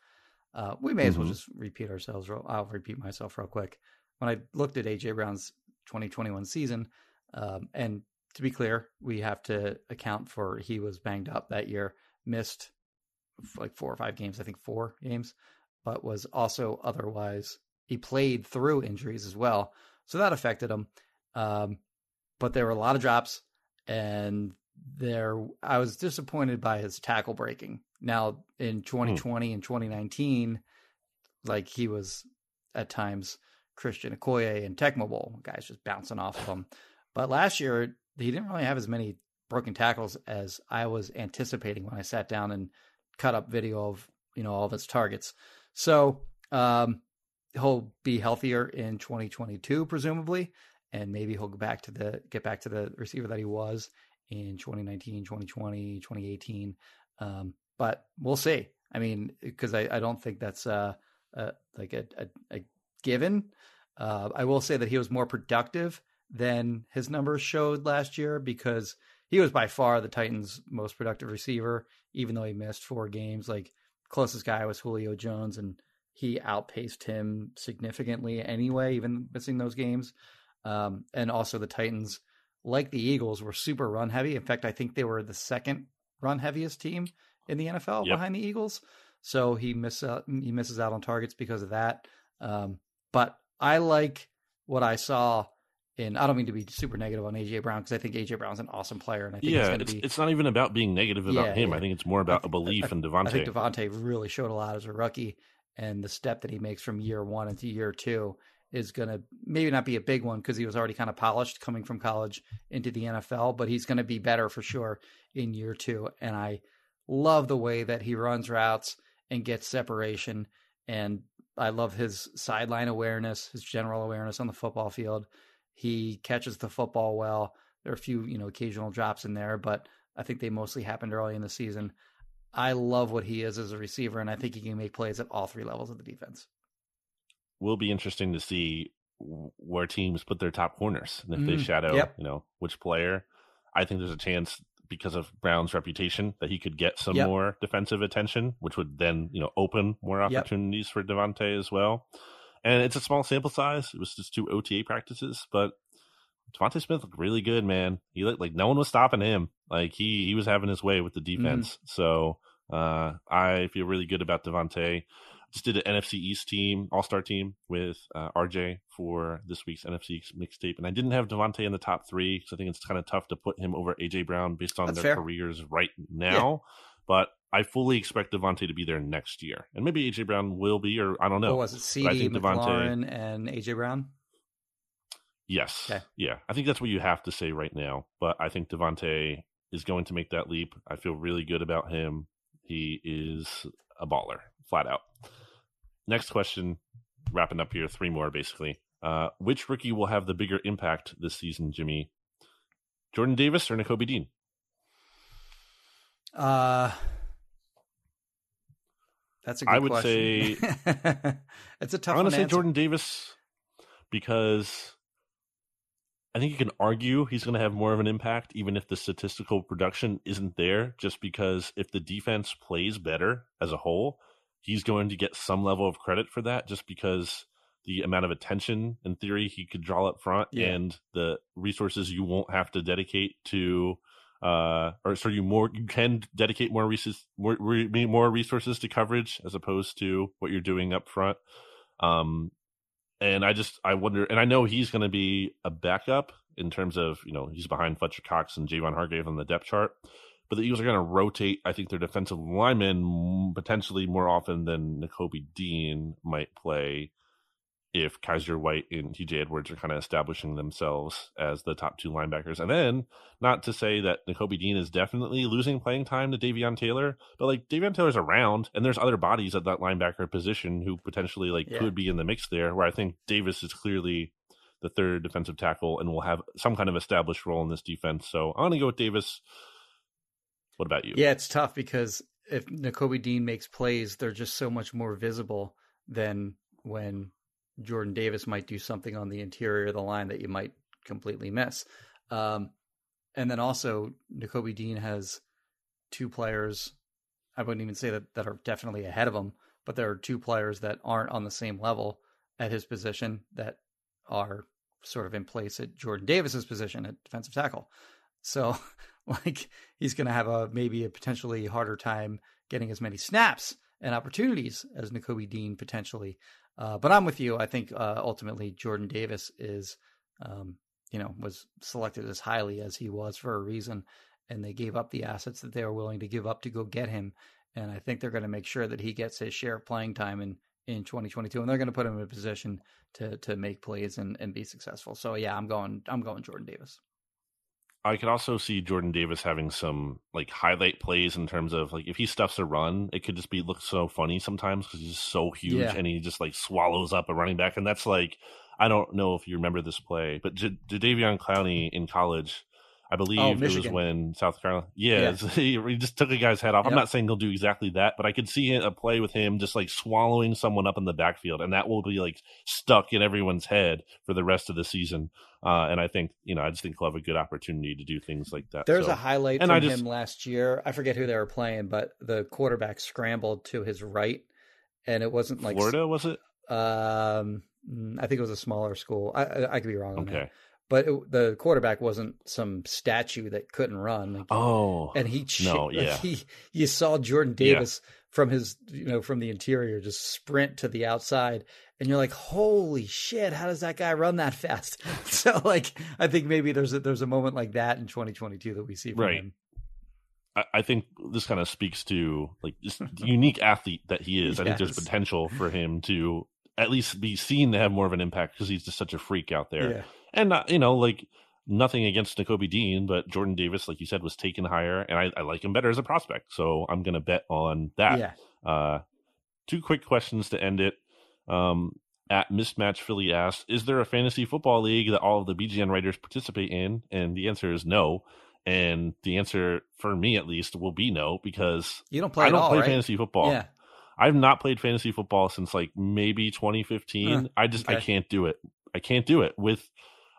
uh, we may as well Mhm. just repeat ourselves. real- I'll repeat myself real quick. When I looked at AJ Brown's 2021 season, um, and to be clear, we have to account for he was banged up that year, missed like four or five games, I think four games, but was also otherwise he played through injuries as well, so that affected him. Um, but there were a lot of drops, and there I was disappointed by his tackle breaking. Now in 2020 and 2019, like he was at times Christian Okoye and Tecmo Bowl guys just bouncing off of him. But last year he didn't really have as many broken tackles as I was anticipating when I sat down and cut up video of you know all of his targets. So um, he'll be healthier in 2022 presumably, and maybe he'll go back to the get back to the receiver that he was in 2019, 2020, 2018. Um, but we'll see. I mean, because I, I don't think that's uh, uh like a, a, a given. Uh, I will say that he was more productive than his numbers showed last year because he was by far the Titans' most productive receiver, even though he missed four games. Like closest guy was Julio Jones, and he outpaced him significantly anyway, even missing those games. Um, and also the Titans, like the Eagles, were super run heavy. In fact, I think they were the second run heaviest team in the NFL Yep. behind the Eagles. So he miss out, he misses out on targets because of that. Um, but I like what I saw And I don't mean to be super negative on AJ Brown because I think AJ Brown's an awesome player, and I think yeah, it's, be. it's not even about being negative about Yeah, him. yeah. I think it's more about I a think- belief I- in DeVonta. I think DeVonta really showed a lot as a rookie, and the step that he makes from year one into year two is going to maybe not be a big one because he was already kind of polished coming from college into the NFL, but he's going to be better for sure in year two. And I love the way that he runs routes and gets separation. And I love his sideline awareness, his general awareness on the football field. He catches the football well. There are a few, you know, occasional drops in there, but I think they mostly happened early in the season. I love what he is as a receiver, and I think he can make plays at all three levels of the defense. Will be interesting to see where teams put their top corners and if they Mm, shadow, yep. you know, which player. I think there's a chance because of Brown's reputation that he could get some Yep. more defensive attention, which would then, you know, open more Yep. opportunities for DeVonta as well. And it's a small sample size. It was just two OTA practices, but DeVonta Smith looked really good, man. He looked like no one was stopping him. Like he he was having his way with the Mm-hmm. defense. So uh, I feel really good about DeVonta. Just did an NFC East team, All Star team with uh, RJ for this week's NFC mixtape, and I didn't have DeVonta in the top three because I think it's kind of tough to put him over AJ Brown based on That's their fair. careers right now. But I fully expect DeVonta to be there next year, and maybe AJ Brown will be, or I don't know. What was it? But I CD, think DeVonta- and AJ Brown. Yes. Okay. Yeah. I think that's what you have to say right now. But I think DeVonta is going to make that leap. I feel really good about him. He is a baller, flat out. Next question, wrapping up here, three more basically. Uh, which rookie will have the bigger impact this season, Jimmy? Jordan Davis or Nakobe Dean? Uh, that's a good question. I would question. it's a tough I'm going one to say answer. Jordan Davis because I think you can argue he's going to have more of an impact, even if the statistical production isn't there. Just because if the defense plays better as a whole, he's going to get some level of credit for that, just because the amount of attention, in theory, he could draw up front Yeah. and the resources you won't have to dedicate to. Uh, or so you more you can dedicate more resources more more resources to coverage as opposed to what you're doing up front. Um, and I just I wonder, and I know he's going to be a backup in terms of you know he's behind Fletcher Cox and Javon Hargrave on the depth chart, but the Eagles are going to rotate. I think their defensive linemen potentially more often than Nakobe Dean might play if Kyzir White and TJ Edwards are kind of establishing themselves as the top two linebackers. And then, not to say that Nakobe Dean is definitely losing playing time to Davion Taylor, but like Davion Taylor's around, and there's other bodies at that linebacker position who potentially like Yeah. could be in the mix there. Where I think Davis is clearly the third defensive tackle and will have some kind of established role in this defense. So I'm going to go with Davis. What about you? Yeah, it's tough because if Nakobe Dean makes plays, they're just so much more visible than when Jordan Davis might do something on the interior of the line that you might completely miss. Um, and then also, Nakobe Dean has two players. I wouldn't even say that that are definitely ahead of him, but there are two players that aren't on the same level at his position that are sort of in place at Jordan Davis's position at defensive tackle. So, like, he's going to have a maybe a potentially harder time getting as many snaps and opportunities as Nakobe Dean potentially. Uh, but I'm with you. I think uh, ultimately Jordan Davis is, um, you know, was selected as highly as he was for a reason, and they gave up the assets that they were willing to give up to go get him. And I think they're going to make sure that he gets his share of playing time in in 2022, and they're going to put him in a position to to make plays and, and be successful. So yeah, I'm going I'm going Jordan Davis. I could also see Jordan Davis having some like highlight plays in terms of like if he stuffs a run, it could just be look so funny sometimes because he's so huge Yeah. and he just like swallows up a running back, and that's like I don't know if you remember this play, but J- Jadeveon Clowney in college, I believe Oh, it was when South Carolina. Yeah, Yeah. he, just took a guy's head off. I'm not saying he'll do exactly that, but I could see a play with him just like swallowing someone up in the backfield, and that will be like stuck in everyone's head for the rest of the season. Uh, and I think you know, I just think he'll have a good opportunity to do things like that. There's So- a highlight and from I just- him last year. I forget who they were playing, but the quarterback scrambled to his right, and it wasn't like Florida was it? Um, mm, I think it was a smaller school. I I, I could be wrong on Okay. that, but it, the quarterback wasn't some statue that couldn't run. Like, Oh, and he no, like, yeah. he you saw Jordan Yeah. Davis from his you know from the interior just sprint to the outside and you're like holy shit how does that guy run that fast so like I think maybe there's a there's a moment like that in 2022 that we see from Right. him I, think this kind of speaks to like just the unique athlete that he is. I think there's potential for him to at least be seen to have more of an impact because he's just such a freak out there. yeah And you know, like nothing against Nakobe Dean, but Jordan Davis, like you said, was taken higher, and I, I like him better as a prospect. So I'm going to bet on that. yeah Uh, two quick questions to end it. Um, at Mismatch Philly asked, "Is there a fantasy football league that all of the BGN writers participate in?" And the answer is no. And the answer for me, at least, will be no because you don't play I don't all, play right? fantasy football. yeah I've not played fantasy football since like maybe 2015. Huh, I just I can't do it. I can't do it with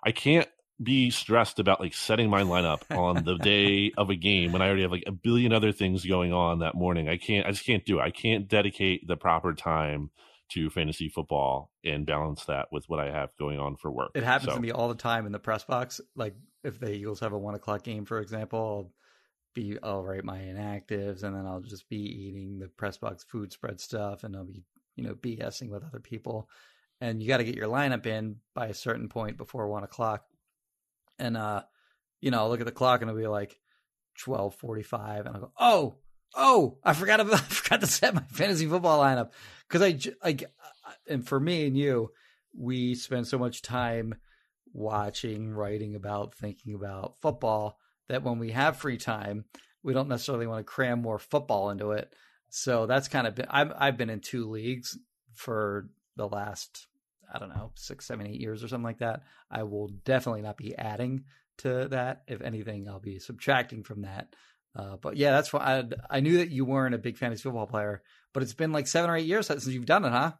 I can't be stressed about like setting my lineup on the day of a game when I already have like a billion other things going on that morning. I can't I just can't do it. I can't dedicate the proper time to fantasy football and balance that with what I have going on for work. It happens So, to me all the time in the press box. Like if the Eagles have a one o'clock game, for example, I'll be I'll write my inactives and then I'll just be eating the press box food spread stuff and I'll be, you know, BSing with other people. And you gotta get your lineup in by a certain point before one o'clock. And uh, you know, I'll look at the clock and it'll be like twelve forty five and I'll go, Oh, oh, I forgot about, I forgot to set my fantasy football lineup. Cause I, like and for me and you, we spend so much time watching, writing about, thinking about football that when we have free time, we don't necessarily want to cram more football into it. So that's kind of been, I've, I've been in two leagues for the last, I don't know, six, seven, eight years or something like that. I will definitely not be adding to that. If anything, I'll be subtracting from that. Uh, but yeah, that's why I, I knew that you weren't a big fantasy football player, but it's been like seven or eight years since you've done it, huh?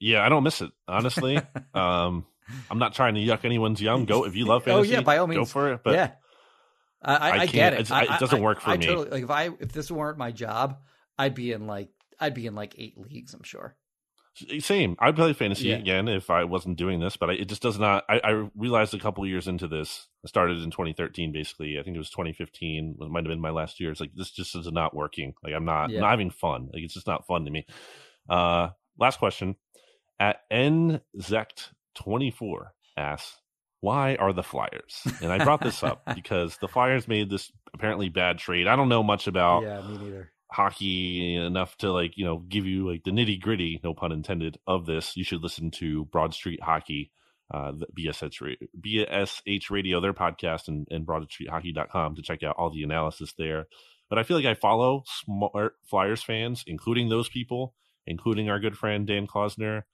Yeah, I don't miss it, honestly. um I'm not trying to yuck anyone's yum. Go if you love fantasy. Oh, yeah, by all means, go for it. But yeah, I, I, I get it. I- it doesn't work for I me. Totally, like if I if this weren't my job, I'd be in like I'd be in like eight leagues. I'm sure. Same. I'd play fantasy Yeah. again if I wasn't doing this, but I, it just does not. I, I realized a couple years into this, I started in 2013, basically. I think it was 2015. It might have been my last year. It's like this just is not working. Like I'm not Yeah. not having fun. Like it's just not fun to me. Uh, last question at nzect24 asks, "Why are the Flyers?" And I brought this up because the Flyers made this apparently bad trade. I don't know much about yeah, me neither. Hockey enough to like you know give you like the nitty gritty no pun intended of this you should listen to broad street hockey uh the bsh, BSH radio their podcast and, and broadstreethockey.com to check out all the analysis there but i feel like i follow smart flyers fans including those people including our good friend dan klausner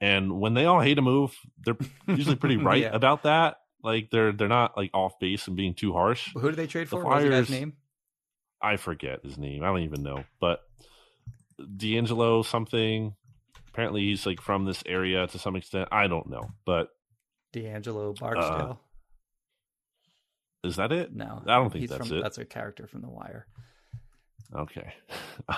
and when they all hate a move they're usually pretty right Yeah. about that like they're they're not like off base and being too harsh Who did they trade The for? Was the guy's Flyers- name? I forget his name. I don't even know. But D'Angelo something. Apparently he's like from this area to some extent. I don't know. But D'Angelo Barksdale. is that it? no, I don't think he's that's from, it. That's a character from The Wire. Okay.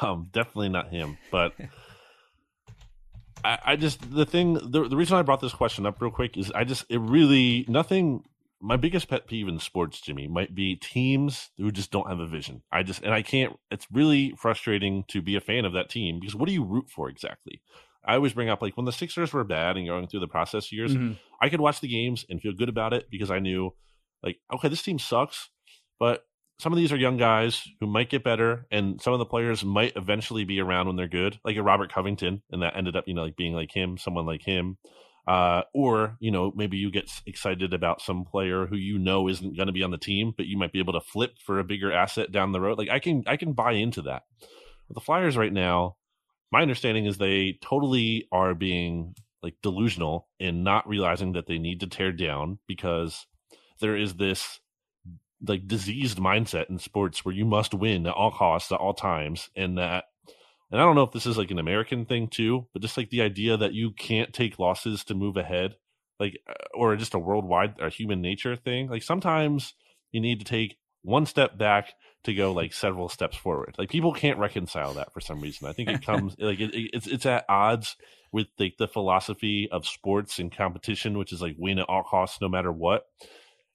Um, definitely not him. But I, I just the thing the the reason I brought this question up real quick is I just it really nothing my biggest pet peeve in sports, Jimmy, might be teams who just don't have a vision. I just and I can't it's really frustrating to be a fan of that team because what do you root for exactly? I always bring up like when the Sixers were bad and going through the process years, Mhm. I could watch the games and feel good about it because I knew, like, okay, this team sucks, but some of these are young guys who might get better, and some of the players might eventually be around when they're good, like a Robert Covington, and that ended up, you know, like being like him, someone like him. Uh, or you know, maybe you get excited about some player who you know isn't going to be on the team, but you might be able to flip for a bigger asset down the road. Like I can, I can buy into that. But the Flyers right now, my understanding is they totally are being like delusional in not realizing that they need to tear down because there is this like diseased mindset in sports where you must win at all costs at all times and that and I don't know if this is like an American thing too, but just like the idea that you can't take losses to move ahead, like uh, or just a worldwide or human nature thing. Like sometimes you need to take one step back to go like several steps forward. Like people can't reconcile that for some reason. I think it comes like it, it's it's at odds with like the philosophy of sports and competition, which is like win at all costs, no matter what.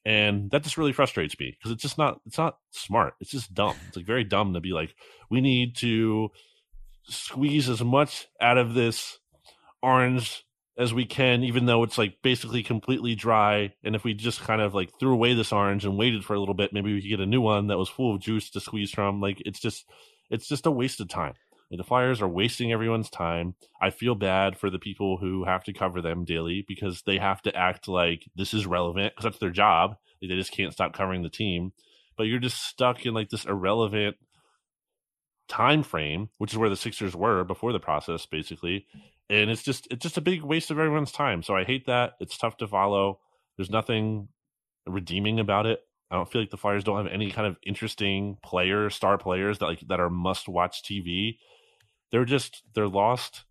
And that just really frustrates me because it's just not it's not smart. It's just dumb. It's like very dumb to be like we need to squeeze as much out of this orange as we can, even though it's like basically completely dry. And if we just kind of like threw away this orange and waited for a little bit, maybe we could get a new one that was full of juice to squeeze from. Like it's just, it's just a waste of time. The Flyers are wasting everyone's time. I feel bad for the people who have to cover them daily because they have to act like this is relevant because that's their job. They just can't stop covering the team. But you're just stuck in like this irrelevant time frame, which is where the Sixers were before the process, basically. And it's just it's just a big waste of everyone's time. So I hate that. It's tough to follow. There's nothing redeeming about it. I don't feel like the Flyers don't have any kind of interesting player, star players that like that are must watch TV. They're just they're lost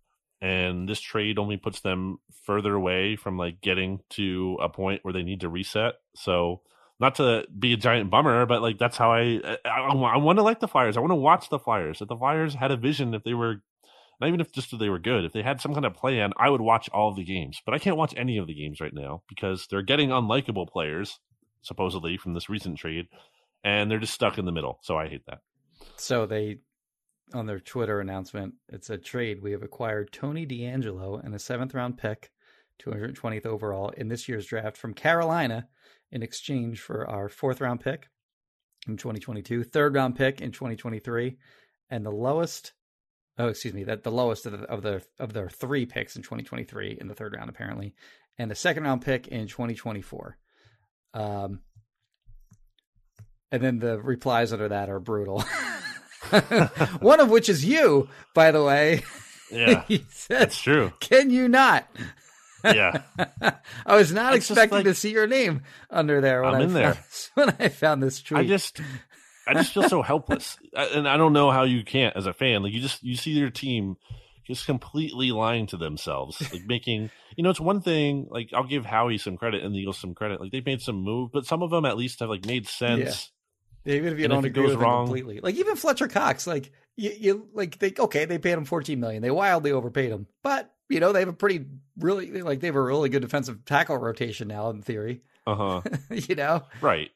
and this trade only puts them further away from like getting to a point where they need to reset. So not to be a giant bummer, but like that's how I I, I want to like the Flyers. I want to watch the Flyers. If the Flyers had a vision, if they were not even if just if they were good, if they had some kind of plan, I would watch all of the games. But I can't watch any of the games right now because they're getting unlikable players supposedly from this recent trade, and they're just stuck in the middle. So I hate that. So they on their Twitter announcement, it's a trade. We have acquired Tony DeAngelo and a seventh round pick, 220th overall in this year's draft from Carolina in exchange for our fourth round pick in 2022, third round pick in 2023, and the lowest. Oh, excuse me. That the lowest of the of the of their three picks in 2023 in the third round, apparently, and the second round pick in 2024. Um, and then the replies under that are brutal. One of which is you, by the way. Yeah, he said, that's true. Can you not? Yeah, I was not It's expecting like- to see your name under there when I'm I in found, there. when I found this tweet. I just I just feel so helpless, and I don't know how you can't as a fan. Like you just you see your team just completely lying to themselves, like making you know it's one thing. Like I'll give Howie some credit and the Eagles some credit. Like they've made some move, but some of them at least have like made sense. Yeah. even if you and don't if it agree goes with it wrong- completely, like even Fletcher Cox, like you, you like they okay, they paid him 14 million. They wildly overpaid him, but you know they have a pretty really like they have a really good defensive tackle rotation now in theory. Uh huh. you know, Right.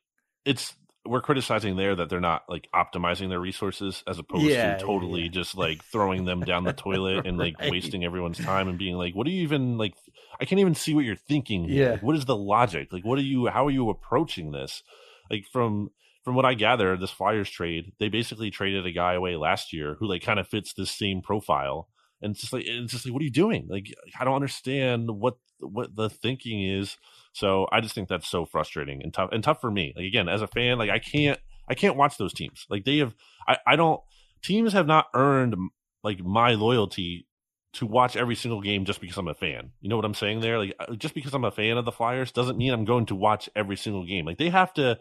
It's we're criticizing there that they're not like optimizing their resources as opposed Yeah, to totally yeah. just like throwing them down the toilet and like Right. wasting everyone's time and being like, what are you even like? I can't even see what you're thinking. here. Yeah. Like, what is the logic? Like, what are you? How are you approaching this? Like from from what I gather, this Flyers trade, they basically traded a guy away last year who like kind of fits this same profile. And it's just like it's just like, what are you doing? Like, I don't understand what what the thinking is. So I just think that's so frustrating and tough and tough for me. Like again, as a fan, like I can't I can't watch those teams. Like they have I, I don't teams have not earned like my loyalty to watch every single game just because I'm a fan. You know what I'm saying there? Like uh, just because I'm a fan of the Flyers doesn't mean I'm going to watch every single game. Like they have to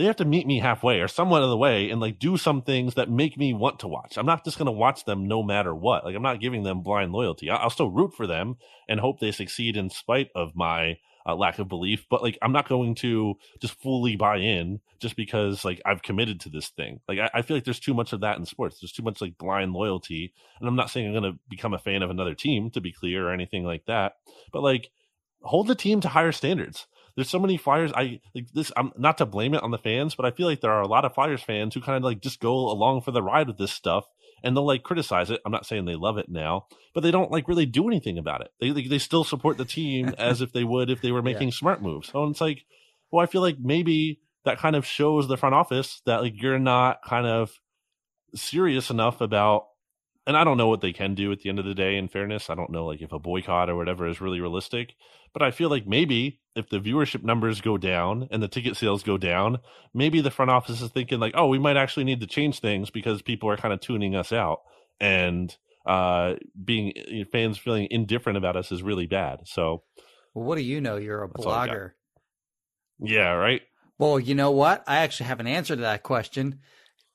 they have to meet me halfway or somewhat of the way and like do some things that make me want to watch. I'm not just going to watch them no matter what. Like I'm not giving them blind loyalty. I'll still root for them and hope they succeed in spite of my uh, lack of belief. But like I'm not going to just fully buy in just because like I've committed to this thing. Like I, I feel like there's too much of that in sports. There's too much like blind loyalty. And I'm not saying I'm going to become a fan of another team to be clear or anything like that. But like hold the team to higher standards. There's so many Flyers. I like this. I'm not to blame it on the fans, but I feel like there are a lot of Flyers fans who kind of like just go along for the ride with this stuff, and they'll like criticize it. I'm not saying they love it now, but they don't like really do anything about it. They they, they still support the team as if they would if they were making smart moves. So it's like, well, I feel like maybe that kind of shows the front office that like you're not kind of serious enough about and I don't know what they can do at the end of the day in fairness. I don't know like if a boycott or whatever is really realistic, but I feel like maybe if the viewership numbers go down and the ticket sales go down, maybe the front office is thinking like, "Oh, we might actually need to change things because people are kind of tuning us out." And uh being fans feeling indifferent about us is really bad. So, well, what do you know? You're a That's all I got. blogger. yeah, right? Well, you know what? I actually have an answer to that question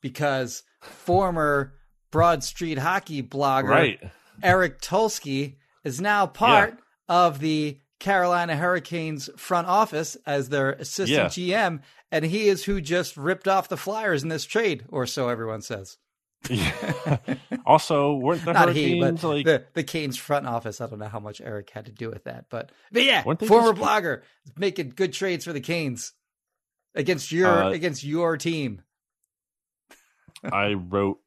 because former Broad Street hockey blogger Right. Eric Tulsky is now part of the Carolina Hurricanes front office as their assistant GM, and he is who just ripped off the Flyers in this trade, or so everyone says. also, weren't the Not he, Hurricanes but like the, the Canes front office. I don't know how much Eric had to do with that, but but yeah, former just- blogger making good trades for the Canes against your Uh, against your team. I wrote,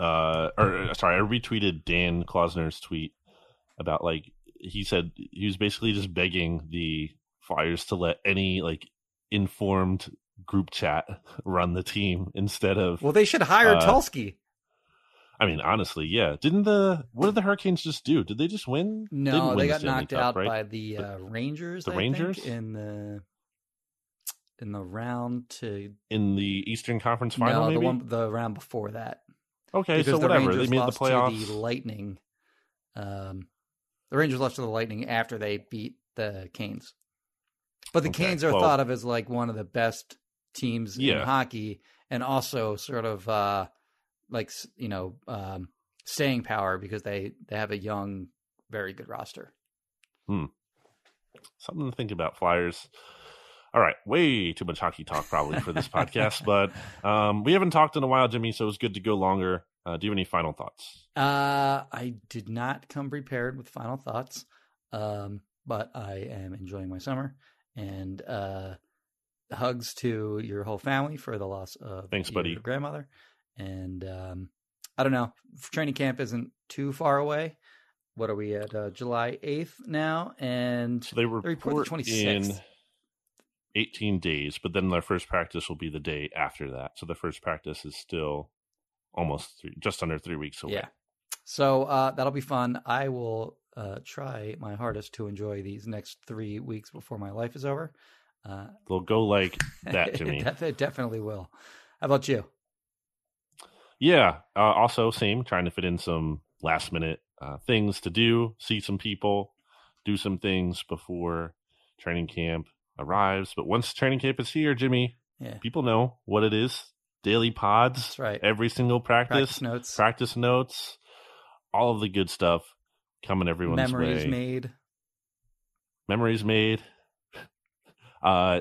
uh, or uh, sorry, I retweeted Dan Klausner's tweet about like he said he was basically just begging the Flyers to let any like informed group chat run the team instead of. Well, they should hire uh, Tulsky. I mean, honestly, yeah. Didn't the what did the Hurricanes just do? Did they just win? No, didn't win they the got Stanley knocked Cup, out right? by the uh, Rangers. the I think, Rangers? in the in the round to in the Eastern Conference Final. no, maybe the one the round before that. Okay, because so the whatever Rangers they made the playoffs. to the Lightning. Um, the Rangers lost to the Lightning after they beat the Canes. But the Okay, Canes are well- thought of as like one of the best teams in hockey, and also sort of uh, like you know um, staying power because they they have a young, very good roster. Hmm. Something to think about flyers all right way too much hockey talk probably for this podcast but um we haven't talked in a while jimmy so it was good to go longer uh, do you have any final thoughts Uh, I did not come prepared with final thoughts, um, but I am enjoying my summer and uh, hugs to your whole family for the loss of Thanks, your buddy. grandmother. And um, I don't know, training camp isn't too far away. What are we at? Uh, July eighth now, and so they report report the in 26th. 18 days but then their first practice will be the day after that so the first practice is still almost three, just under three weeks away yeah. So uh, that'll be fun. I will uh, try my hardest to enjoy these next three weeks before my life is over. Uh, they'll go like that it, def- it definitely will. How about you? Yeah. Uh, also, same, trying to fit in some last minute uh, things to do, see some people, do some things before training camp arrives. But once training camp is here, Jimmy, Yeah, people know what it is daily pods, that's right. every single practice, Practice notes, practice notes, all of the good stuff coming everyone's memories way. made. Memories made. Uh,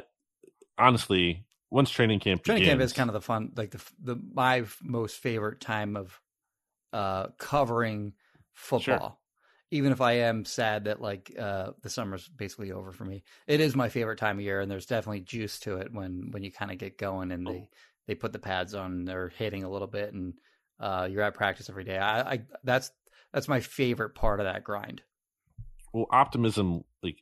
honestly, once training camp Training begins, camp is kind of the fun, like the the my most favorite time of uh covering football. Even if I am sad that like uh the summer's basically over for me, it is my favorite time of year, and there's definitely juice to it when when you kind of get going and they they put the pads on, they're hitting a little bit, and uh you're at practice every day. I, I that's that's my favorite part of that grind. well optimism like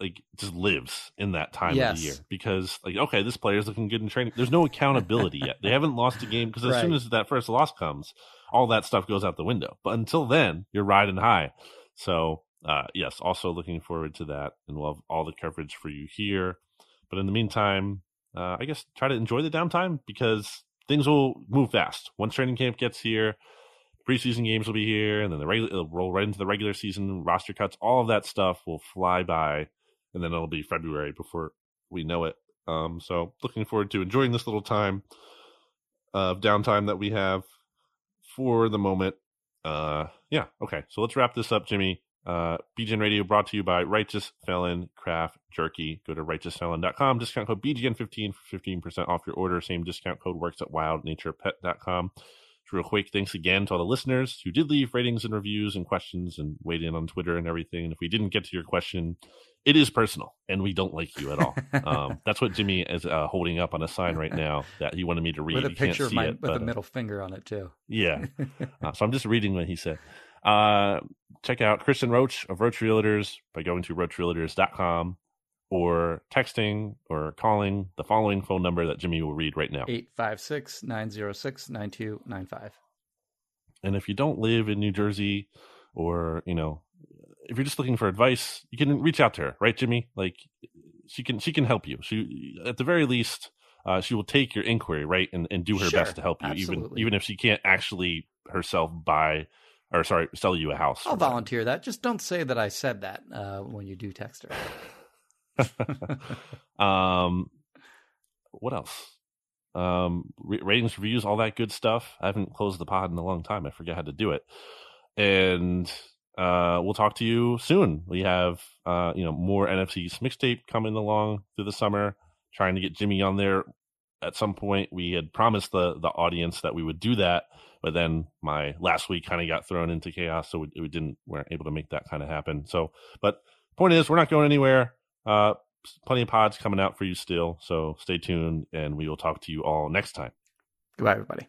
like just lives in that time of the year because like okay this player's looking good in training. There's no accountability yet. They haven't lost a game because as soon as that first loss comes all that stuff goes out the window but until then you're riding high so uh yes also looking forward to that and we'll have all the coverage for you here but in the meantime uh i guess try to enjoy the downtime because things will move fast once training camp gets here preseason games will be here, and then the regular roll right into the regular season roster cuts. All of that stuff will fly by, and then it'll be February before we know it. Um, so looking forward to enjoying this little time of downtime that we have for the moment. Uh, yeah, okay. So let's wrap this up, Jimmy. Uh, BGN Radio brought to you by Righteous Felon Craft Jerky. Go to righteousfelon.com. Discount code BGN15 for 15% off your order. Same discount code works at wildnaturepet.com. Real quick, thanks again to all the listeners who did leave ratings and reviews and questions and weighed in on Twitter and everything. And if we didn't get to your question, it is personal and we don't like you at all. um, that's what Jimmy is uh, holding up on a sign right now that he wanted me to read. with a picture of my it, with but, a uh, middle finger on it too. yeah. Uh, so I'm just reading what he said. Uh, check out Kristen Roach of Roach Realtors by going to roachrealtors.com or texting or calling the following phone number that Jimmy will read right now. 856 906 9295. And if you don't live in New Jersey or, you know, if you're just looking for advice, you can reach out to her, right, Jimmy? Like she can she can help you. She at the very least, uh, she will take your inquiry, right, and, and do her Sure, best to help you, even absolutely. even if she can't actually herself buy or sorry, sell you a house. I'll volunteer that. Just don't say that I said that uh, when you do text her. um what else? Um, re- ratings, reviews, all that good stuff. I haven't closed the pod in a long time. I forget how to do it. And uh, we'll talk to you soon. We have uh, you know more NFC's mixtape coming along through the summer. Trying to get Jimmy on there at some point. We had promised the the audience that we would do that, but then my last week kind of got thrown into chaos, so we, we didn't weren't able to make that kind of happen. So, but point is, we're not going anywhere. Uh, plenty of pods coming out for you still, so stay tuned, and we will talk to you all next time. Goodbye, everybody.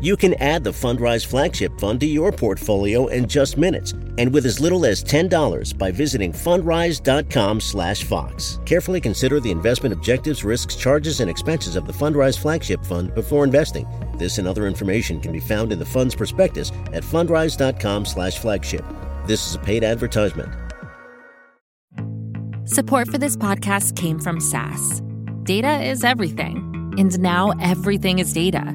You can add the Fundrise Flagship Fund to your portfolio in just minutes and with as little as $10 by visiting fundrise.com/fox. Carefully consider the investment objectives, risks, charges and expenses of the Fundrise Flagship Fund before investing. This and other information can be found in the fund's prospectus at fundrise.com/flagship. This is a paid advertisement. Support for this podcast came from SAS. Data is everything, and now everything is data,